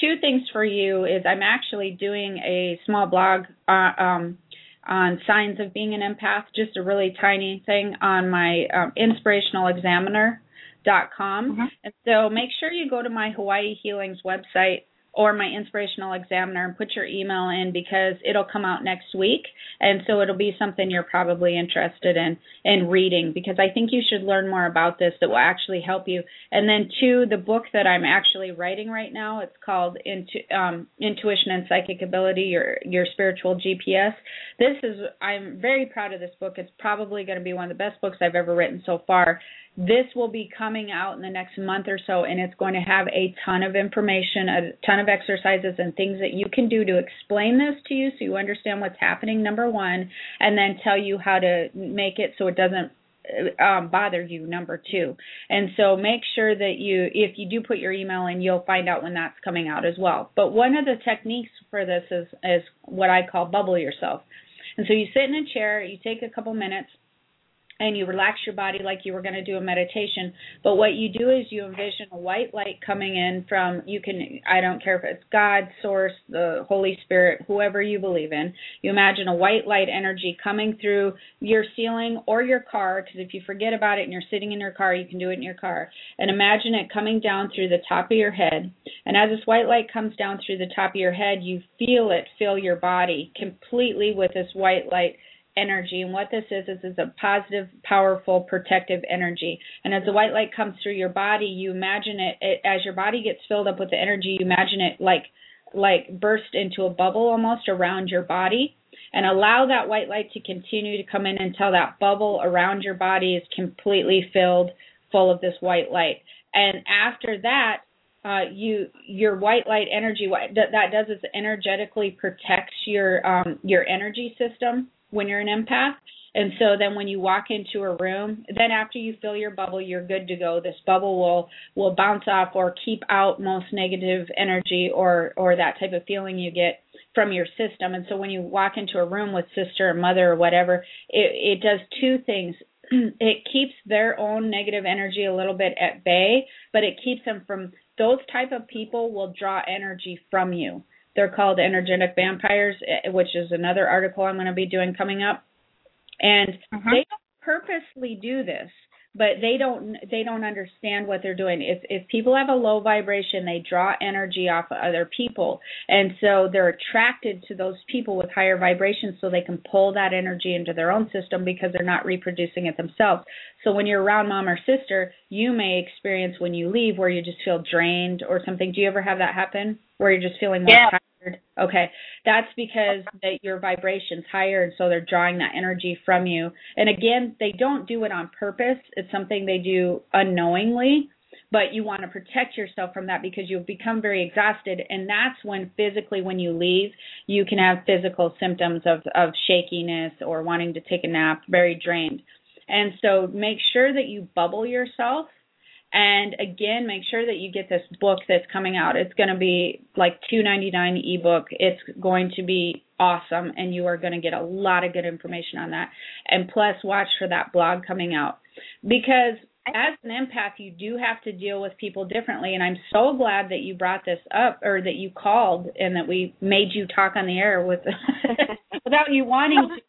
Speaker 2: two things for you is I'm actually doing a small blog uh, um, on signs of being an empath, just a really tiny thing on my um, inspirationalexaminer.com.
Speaker 4: Mm-hmm.
Speaker 2: And so make sure you go to my Hawaii Healings website or my inspirational examiner and put your email in because it'll come out next week and so it'll be something you're probably interested in in reading because I think you should learn more about this that will actually help you. And then two, the book that I'm actually writing right now, it's called Intu- um, Intuition and Psychic Ability, your your spiritual GPS. This is I'm very proud of this book. It's probably going to be one of the best books I've ever written so far this will be coming out in the next month or so, and it's going to have a ton of information, a ton of exercises, and things that you can do to explain this to you so you understand what's happening, number one, and then tell you how to make it so it doesn't um, bother you number two. And so make sure that you if you do put your email in you'll find out when that's coming out as well. But one of the techniques for this is is what i call bubble yourself. And so you sit in a chair you take a couple minutes and you relax your body like you were going to do a meditation. But what you do is you envision a white light coming in from you can I don't care if it's God, source, the Holy Spirit, whoever you believe in. You imagine a white light energy coming through your ceiling or your car because if you forget about it and you're sitting in your car, you can do it in your car. And imagine it coming down through the top of your head. And as this white light comes down through the top of your head, you feel it fill your body completely with this white light energy. And what this is is is a positive, powerful, protective energy. And as the white light comes through your body, you imagine it, it as your body gets filled up with the energy. You imagine it like like burst into a bubble almost around your body and allow that white light to continue to come in until that bubble around your body is completely filled full of this white light. And after that, uh, you your white light energy what that does is energetically protects your um, your energy system when you're an empath. And so then when you walk into a room, then after you fill your bubble, you're good to go. This bubble will will bounce off or keep out most negative energy or or that type of feeling you get from your system. And so when you walk into a room with sister or mother or whatever, it it does two things. it keeps their own negative energy a little bit at bay, but it keeps them from those type of people will draw energy from you. They're called energetic vampires, eh, which is another article I'm going to be doing coming up. And uh-huh. they don't purposely do this, but they don't they don't understand what they're doing. If if people have a low vibration, they draw energy off of other people, and so they're attracted to those people with higher vibrations, so they can pull that energy into their own system because they're not reproducing it themselves. So when you're around mom or sister, you may experience when you leave where you just feel drained or something. Do you ever have that happen? Where you're just feeling more
Speaker 4: yeah.
Speaker 2: tired? Okay. That's because that your vibration's higher and so they're drawing that energy from you. And again, they don't do it on purpose. It's something they do unknowingly but you want to protect yourself from that because you'll become very exhausted and that's when physically when you leave you can have physical symptoms of of shakiness or wanting to take a nap very drained and so make sure that you bubble yourself. And again, make sure that you get this book that's coming out. It's going to be like two ninety nine ebook. It's going to be awesome, and you are going to get a lot of good information on that. And plus, watch for that blog coming out because as an empath, you do have to deal with people differently. And I'm so glad that you brought this up or that you called and that we made you talk on the air with without you wanting to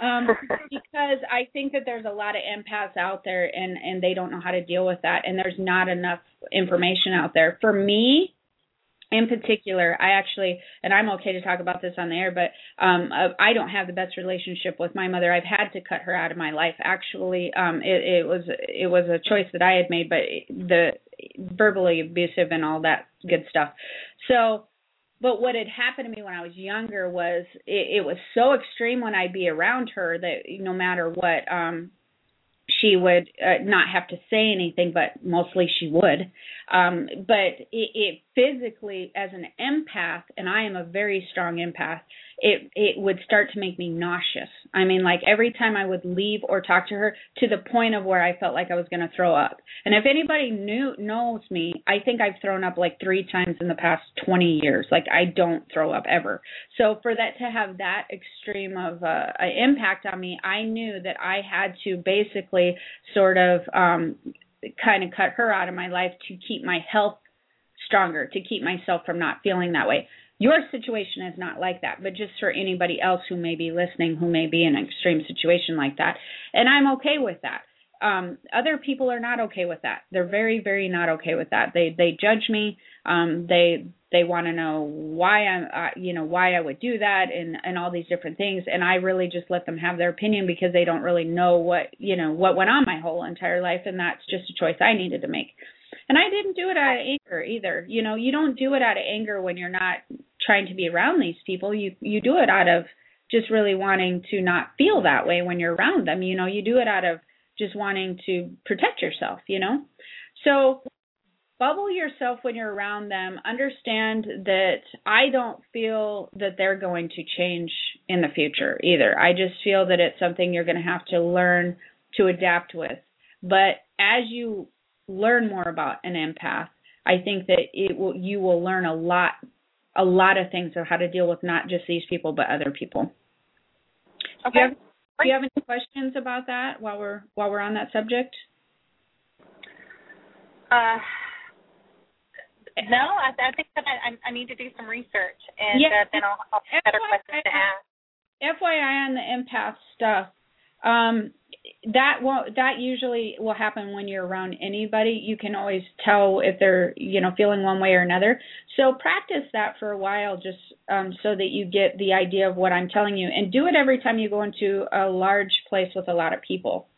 Speaker 2: um, because I think that there's a lot of empaths out there and and they don't know how to deal with that, and there's not enough information out there. For me, in particular, I actually, and I'm okay to talk about this on the air, but um, uh, I don't have the best relationship with my mother. I've had to cut her out of my life. Actually, um, it, it was it was a choice that I had made, but the verbally abusive and all that good stuff. So but what had happened to me when I was younger was it, it was so extreme when I'd be around her that no matter what, um, she would uh, not have to say anything, but mostly she would. Um, but it, it physically, as an empath, and I am a very strong empath, it it would start to make me nauseous. I mean, like every time I would leave or talk to her, to the point of where I felt like I was going to throw up. And if anybody knew knows me, I think I've thrown up like three times in the past 20 years. Like I don't throw up ever. So for that to have that extreme of uh, an impact on me, I knew that I had to basically sort of um kind of cut her out of my life to keep my health stronger, to keep myself from not feeling that way. Your situation is not like that, but just for anybody else who may be listening who may be in an extreme situation like that. And I'm okay with that. um other people are not okay with that. They're very very not okay with that. They they judge me. Um they they want to know why i'm uh, you know why i would do that and and all these different things. And i really just let them have their opinion because they don't really know what you know what went on my whole entire life. And that's just a choice i needed to make and i didn't do it out of anger either you know you don't do it out of anger when you're not trying to be around these people you you do it out of just really wanting to not feel that way when you're around them you know you do it out of just wanting to protect yourself, you know? So bubble yourself when you're around them. Understand that I don't feel that they're going to change in the future either. I just feel that it's something you're going to have to learn to adapt with. But as you learn more about an empath, I think that it will you will learn a lot a lot of things of how to deal with not just these people but other people.
Speaker 4: Okay.
Speaker 2: Do you have any questions about that while we're while we're on that subject?
Speaker 4: Uh, no, I, I think that I, I need to do some research, and
Speaker 2: yeah,
Speaker 4: uh, then I'll, I'll have better questions to ask.
Speaker 2: FYI on the empath stuff, um, that won't that usually will happen when you're around anybody. You can always tell if they're you know feeling one way or another. So practice that for a while just um so that you get the idea of what i'm telling you. And do it every time you go into a large place with a lot of people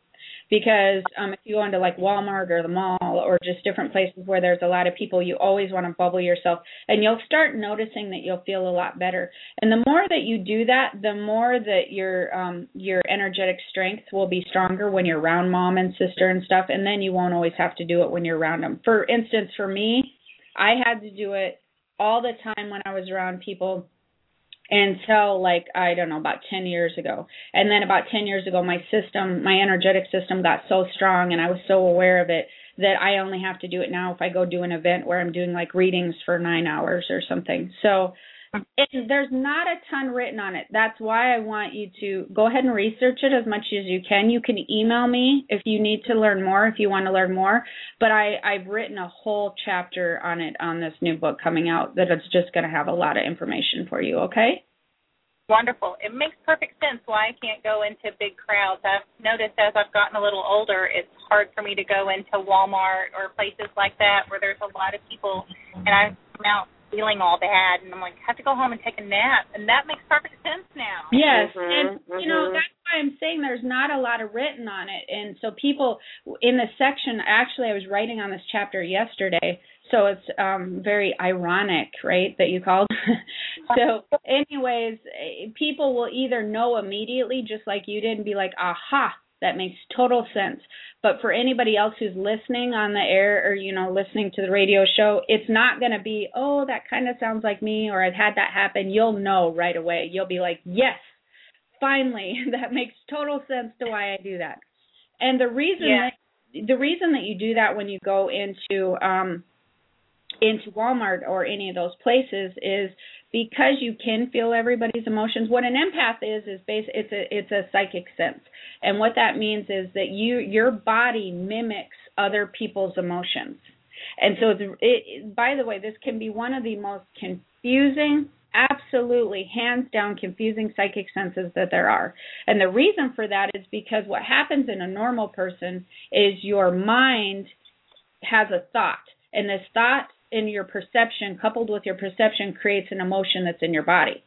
Speaker 2: because um, if you go into like Walmart or the mall or just different places where there's a lot of people, you always want to bubble yourself, and you'll start noticing that you'll feel a lot better. And the more that you do that, the more that your um, your energetic strength will be stronger when you're around mom and sister and stuff, and then you won't always have to do it when you're around them. For instance, for me, I had to do it all the time when I was around people until like I don't know about 10 years ago. And then about 10 years ago my system, my energetic system got so strong and I was so aware of it that I only have to do it now if I go do an event where I'm doing like readings for 9 hours or something. So it, there's not a ton written on it. That's why I want you to go ahead and research it as much as you can. You can email me if you need to learn more, if you want to learn more. But I, I've written a whole chapter on it on this new book coming out that it's just going to have a lot of information for you, okay?
Speaker 4: Wonderful. It makes perfect sense why I can't go into big crowds. I've noticed as I've gotten a little older, it's hard for me to go into Walmart or places like that where there's a lot of people and I out feeling all bad and I'm like, I have to go home and take a nap and that makes perfect sense now.
Speaker 2: Yes.
Speaker 1: Mhm,
Speaker 2: and you know,
Speaker 1: mhm.
Speaker 2: that's why I'm saying there's not a lot of written on it. And so people in the section actually I was writing on this chapter yesterday. So it's um very ironic, right, that you called. so anyways, eh, people will either know immediately just like you did and be like, "Aha, that makes total sense." But for anybody else who's listening on the air or you know listening to the radio show, it's not going to be, "Oh, that kind of sounds like me," or "I've had that happen." You'll know right away. You'll be like, "Yes, finally, that makes total sense to why I do that." And the reason
Speaker 4: Yeah.
Speaker 2: that the reason that you do that when you go into um into Walmart or any of those places is because you can feel everybody's emotions. What an empath is is base it's a it's a psychic sense. And what that means is that you your body mimics other people's emotions. And so it by the way, this can be one of the most confusing absolutely hands down confusing psychic senses that there are. And the reason for that is because what happens in a normal person is your mind has a thought and this thought in your perception coupled with your perception creates an emotion that's in your body.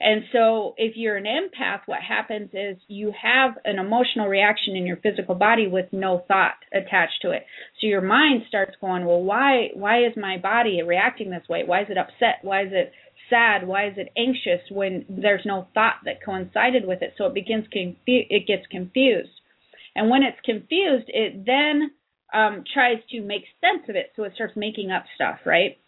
Speaker 2: And so if you're an empath, what happens is you have an emotional reaction in your physical body with no thought attached to it. So your mind starts going, well, why why is my body reacting this way? Why is it upset? Why is it sad? Why is it anxious when there's no thought that coincided with it? So it begins confu- it gets confused. And when it's confused, it then um, tries to make sense of it. So it starts making up stuff, right?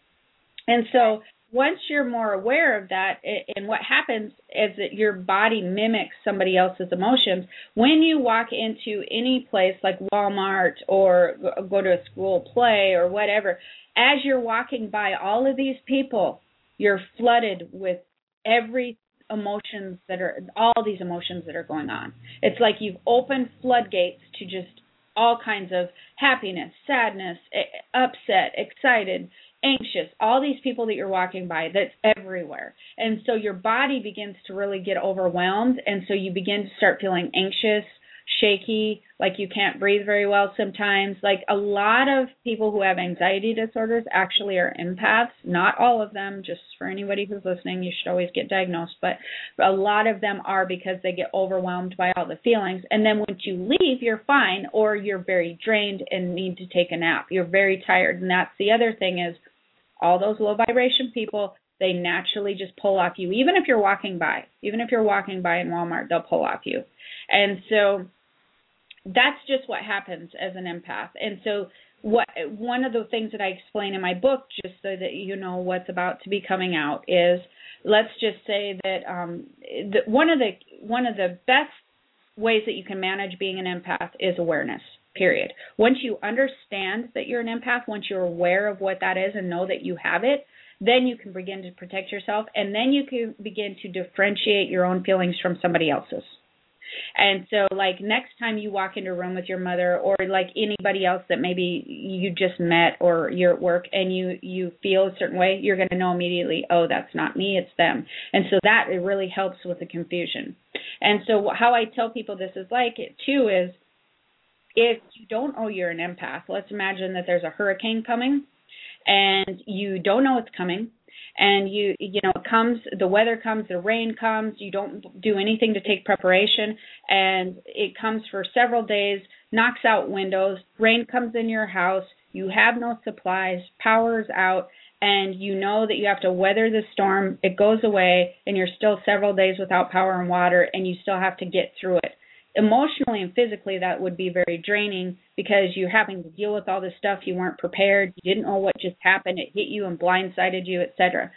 Speaker 2: And so once you're more aware of that, it, and what happens is that your body mimics somebody else's emotions. When you walk into any place like Walmart or go- to a school play or whatever, as you're walking by all of these people, you're flooded with every emotions that are all these emotions that are going on. It's like you've opened floodgates to just all kinds of happiness, sadness, upset, excited, anxious, all these people that you're walking by that's everywhere. And so your body begins to really get overwhelmed and so you begin to start feeling anxious, shaky, like you can't breathe very well sometimes. Like a lot of people who have anxiety disorders actually are empaths. Not all of them, just for anybody who's listening, you should always get diagnosed, but a lot of them are because they get overwhelmed by all the feelings. And then once you leave, you're fine or you're very drained and need to take a nap. You're very tired. And that's the other thing is all those low vibration people, they naturally just pull off you even if you're walking by. Even if you're walking by in Walmart, they'll pull off you. And so that's just what happens as an empath. And so what one of the things that I explain in my book, just so that you know what's about to be coming out, is let's just say that um, the, one of the one of the best ways that you can manage being an empath is awareness. Period. Once you understand that you're an empath, once you're aware of what that is and know that you have it, then you can begin to protect yourself, and then you can begin to differentiate your own feelings from somebody else's. And so, like next time you walk into a room with your mother, or like anybody else that maybe you just met, or you're at work and you you feel a certain way, you're going to know immediately. Oh, that's not me, it's them. And so that it really helps with the confusion. And so how I tell people this is like it too is if you don't know you're an empath, let's imagine that there's a hurricane coming and you don't know it's coming and you you know it comes the weather comes the rain comes you don't do anything to take preparation and it comes for several days knocks out windows rain comes in your house you have no supplies power's out and you know that you have to weather the storm it goes away and you're still several days without power and water and you still have to get through it emotionally and physically that would be very draining because you're having to deal with all this stuff you weren't prepared you didn't know what just happened it hit you and blindsided you etc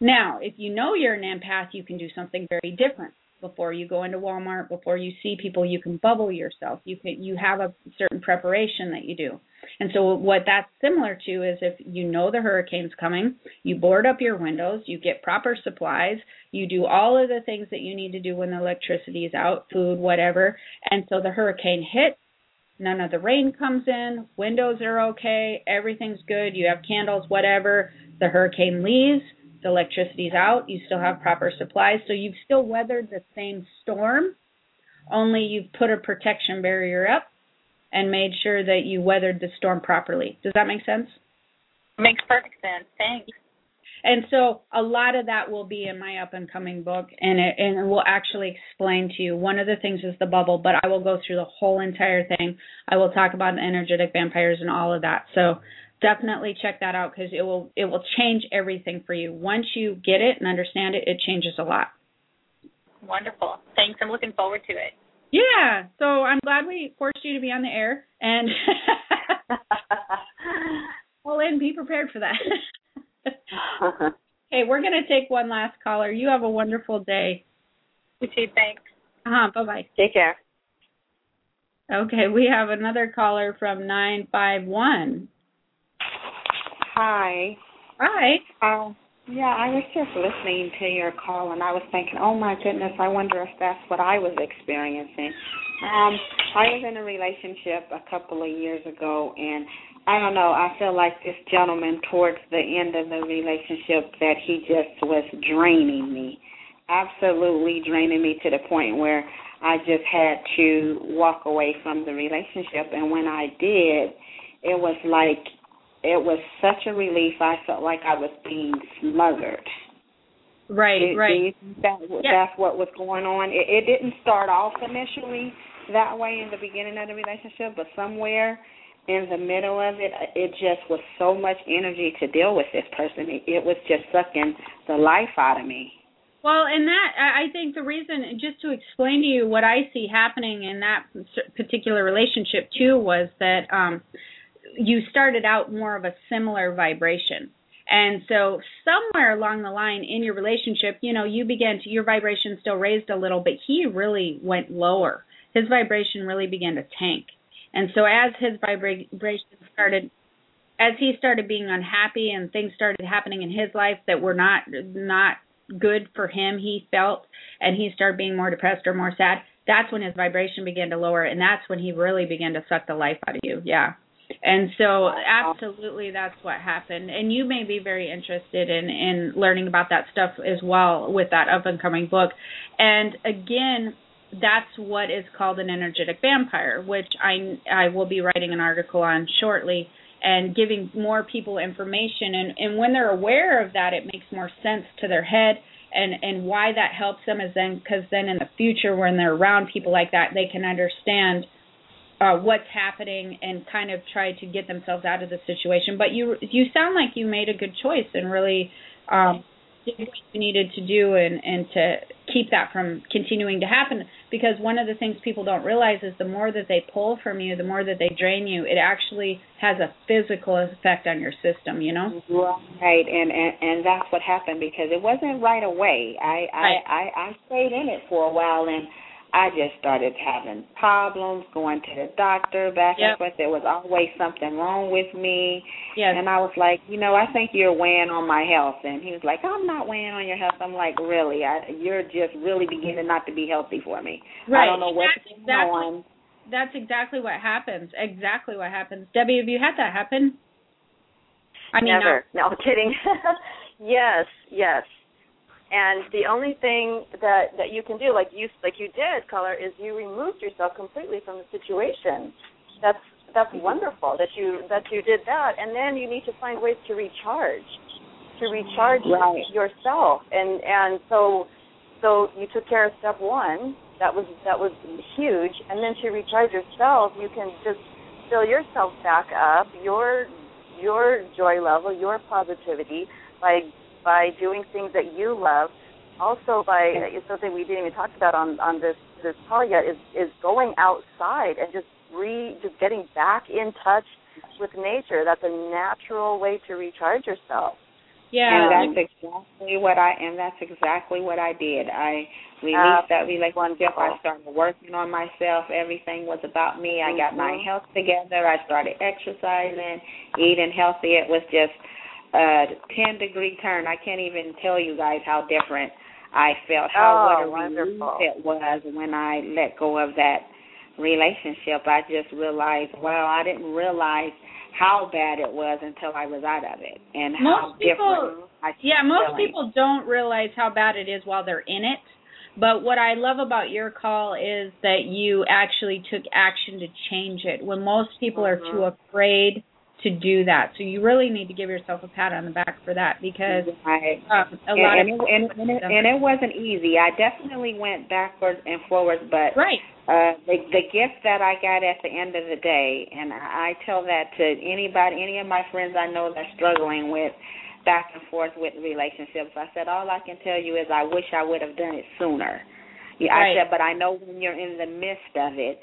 Speaker 2: now if you know you're an empath you can do something very different before you go into Walmart, before you see people, you can bubble yourself. You can you have a certain preparation that you do. And so what that's similar to is if you know the hurricane's coming, you board up your windows, you get proper supplies, you do all of the things that you need to do when the electricity is out, food, whatever. And so the hurricane hits, none of the rain comes in, windows are okay, everything's good, you have candles, whatever. The hurricane leaves, the electricity's out, you still have proper supplies, so you've still weathered the same storm, only you've put a protection barrier up and made sure that you weathered the storm properly. Does that make sense?
Speaker 4: Makes perfect sense. Thanks.
Speaker 2: And so a lot of that will be in my up and coming book and it and it will actually explain to you. One of the things is the bubble, but I will go through the whole entire thing. I will talk about energetic vampires and all of that. So definitely check that out because it will it will change everything for you. Once you get it and understand it, it changes a lot.
Speaker 4: Wonderful. Thanks. I'm looking forward to it.
Speaker 2: Yeah. So I'm glad we forced you to be on the air and well and be prepared for that. okay, we're gonna take one last caller. You have a wonderful day.
Speaker 4: You too, thanks.
Speaker 2: Uh-huh. Bye bye.
Speaker 3: Take care.
Speaker 2: Okay, we have another caller from nine five one.
Speaker 5: Hi.
Speaker 2: Hi.
Speaker 5: Um, yeah, I was just listening to your call and I was thinking, oh my goodness, I wonder if that's what I was experiencing. Um, I was in a relationship a couple of years ago and I don't know, I feel like this gentleman towards the end of the relationship that he just was draining me. Absolutely draining me to the point where I just had to walk away from the relationship and when I did, it was like it was such a relief. I felt like I was being smothered.
Speaker 2: Right,
Speaker 5: do,
Speaker 2: right.
Speaker 5: That that's what was going on? It, it didn't start off initially that way in the beginning of the relationship, but somewhere in the middle of it, it just was so much energy to deal with this person. It, it was just sucking the life out of me.
Speaker 2: Well, and that I think the reason, just to explain to you what I see happening in that particular relationship too, was that um you started out more of a similar vibration. And so somewhere along the line in your relationship, you know, you began to your vibration still raised a little, but he really went lower. His vibration really began to tank. And so as his vibration started as he started being unhappy and things started happening in his life that were not not good for him, he felt, and he started being more depressed or more sad, that's when his vibration began to lower and that's when he really began to suck the life out of you. Yeah. And so absolutely that's what happened. And you may be very interested in in learning about that stuff as well with that up and coming book. And again, that's what is called an energetic vampire, which I I will be writing an article on shortly and giving more people information and and when they're aware of that it makes more sense to their head and and why that helps them is then because then in the future when they're around people like that they can understand uh what's happening and kind of try to get themselves out of the situation. But you you sound like you made a good choice and really um did what you needed to do and and to keep that from continuing to happen. Because one of the things people don't realize is the more that they pull from you the more that they drain you it actually has a physical effect on your system you know?
Speaker 5: Right. And and and that's what happened because it wasn't right away. I i i i stayed in it for a while and I just started having problems, going to the doctor back
Speaker 2: Yep.
Speaker 5: and forth. There was always something wrong with me.
Speaker 2: yes
Speaker 5: And I was like, you know, I think you're weighing on my health. And he was like, I'm not weighing on your health. I'm like, really? I, you're just really beginning not to be healthy for me.
Speaker 2: right
Speaker 5: I don't know what's
Speaker 2: that's
Speaker 5: going
Speaker 2: exactly,
Speaker 5: on.
Speaker 2: that's exactly what happens exactly what happens debbie have you had that happen i mean
Speaker 3: Never. No, I'm kidding. yes, yes. And the only thing that that you can do, like you like you did, caller, is you removed yourself completely from the situation. That's that's mm-hmm. wonderful that you that you did that, and then you need to find ways to recharge, to recharge
Speaker 5: Right.
Speaker 3: yourself, and and so so you took care of step one. That was that was huge, and then to recharge yourself, you can just fill yourself back up, your your joy level, your positivity by by doing things that you love. Also by it's something we didn't even talk about on on this this call yet is is going outside and just re just getting back in touch with nature. That's a natural way to recharge yourself.
Speaker 2: yeah
Speaker 5: And that's exactly what I and that's exactly what I did. I released that relationship.
Speaker 3: wonderful.
Speaker 5: I started working on myself. Everything was about me. I got my
Speaker 3: Mhm.
Speaker 5: health together. I started exercising, eating healthy. It was just a ten degree turn. I can't even tell you guys how different I felt. How
Speaker 3: Oh,
Speaker 5: what a
Speaker 3: wonderful.
Speaker 5: relief it was when I let go of that relationship. I just realized, wow, I didn't realize how bad it was until I was out of it, and how
Speaker 2: Most people-
Speaker 5: different. I
Speaker 2: Yeah, most
Speaker 5: feeling.
Speaker 2: people don't realize how bad it is while they're in it. But what I love about your call is that you actually took action to change it when most people are too mm-hmm. afraid to do that. So you really need to give yourself a pat on the back for that because
Speaker 5: Right.
Speaker 2: um, a
Speaker 5: and,
Speaker 2: lot
Speaker 5: and,
Speaker 2: of
Speaker 5: it, and, and, it, and it wasn't easy. I definitely went backwards and forwards, but
Speaker 2: right.
Speaker 5: uh the the gift that I got at the end of the day, and I, I tell that to anybody, any of my friends I know that's struggling with back and forth with relationships. I said all I can tell you is I wish I would have done it sooner. Yeah,
Speaker 2: Right.
Speaker 5: I said, but I know when you're in the midst of it,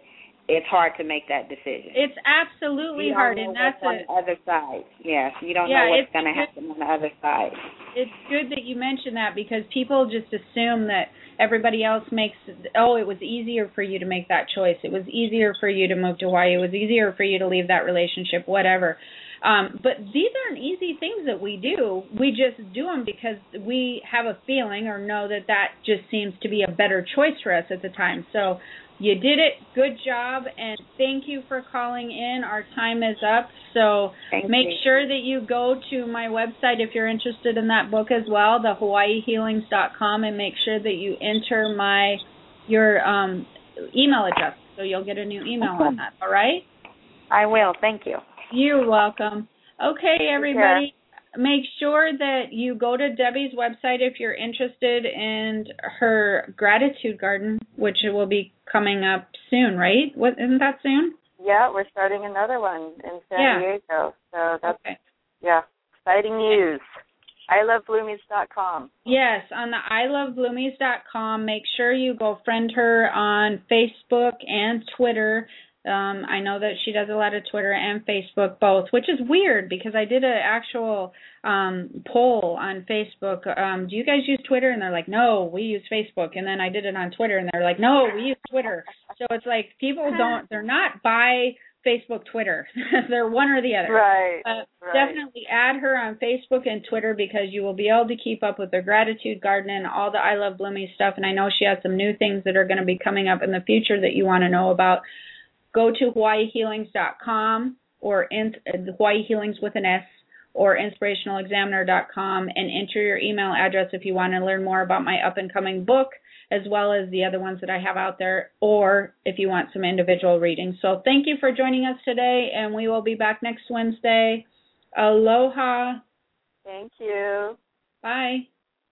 Speaker 5: it's hard to make that decision.
Speaker 2: It's absolutely hard, and that's
Speaker 5: what's
Speaker 2: a,
Speaker 5: on the other side. Yes, you don't
Speaker 2: Yeah,
Speaker 5: know what's going to happen on the other side.
Speaker 2: it's good that you mentioned that because people just assume that everybody else makes oh it was easier for you to make that choice it was easier for you to move to hawaii it was easier for you to leave that relationship whatever um but these aren't easy things that we do we just do them because we have a feeling or know that that just seems to be a better choice for us at the time so you did it good job and thank you for calling in our time is up so
Speaker 5: Thank
Speaker 2: Make
Speaker 5: you.
Speaker 2: sure that you go to my website if you're interested in that book as well, the hawaiihealings.com and make sure that you enter my your um email address so you'll get a new email on that. All right?
Speaker 5: I will. Thank you.
Speaker 2: You're welcome. Okay, everybody. Make sure that you go to Debbie's website if you're interested in her gratitude garden, which will be coming up soon, right? What isn't that soon?
Speaker 3: Yeah, we're starting another one in San
Speaker 2: Yeah.
Speaker 3: Diego. So that's
Speaker 2: Okay.
Speaker 3: yeah, exciting news. ilovebloomies.com.
Speaker 2: Yes, on the ilovebloomies.com. Make sure you go friend her on Facebook and Twitter. Um, I know that she does a lot of Twitter and Facebook both, which is weird because I did an actual um, poll on Facebook. Um, do you guys use Twitter? And they're like, no, we use Facebook. And then I did it on Twitter, and they're like, no, we use Twitter. So it's like people don't, they're not by Facebook, Twitter. they're one or the other.
Speaker 3: Right.
Speaker 2: Uh,
Speaker 3: right.
Speaker 2: Definitely add her on Facebook and Twitter because you will be able to keep up with her gratitude garden and all the I Love Bloomy stuff. And I know she has some new things that are going to be coming up in the future that you want to know about. Go to hawaiihealings.com or in, uh, Hawaii Healings with an S or inspirationalexaminer.com and enter your email address if you want to learn more about my up and coming book as well as the other ones that I have out there or if you want some individual readings. So thank you for joining us today and we will be back next Wednesday. Aloha.
Speaker 3: Thank you.
Speaker 2: Bye.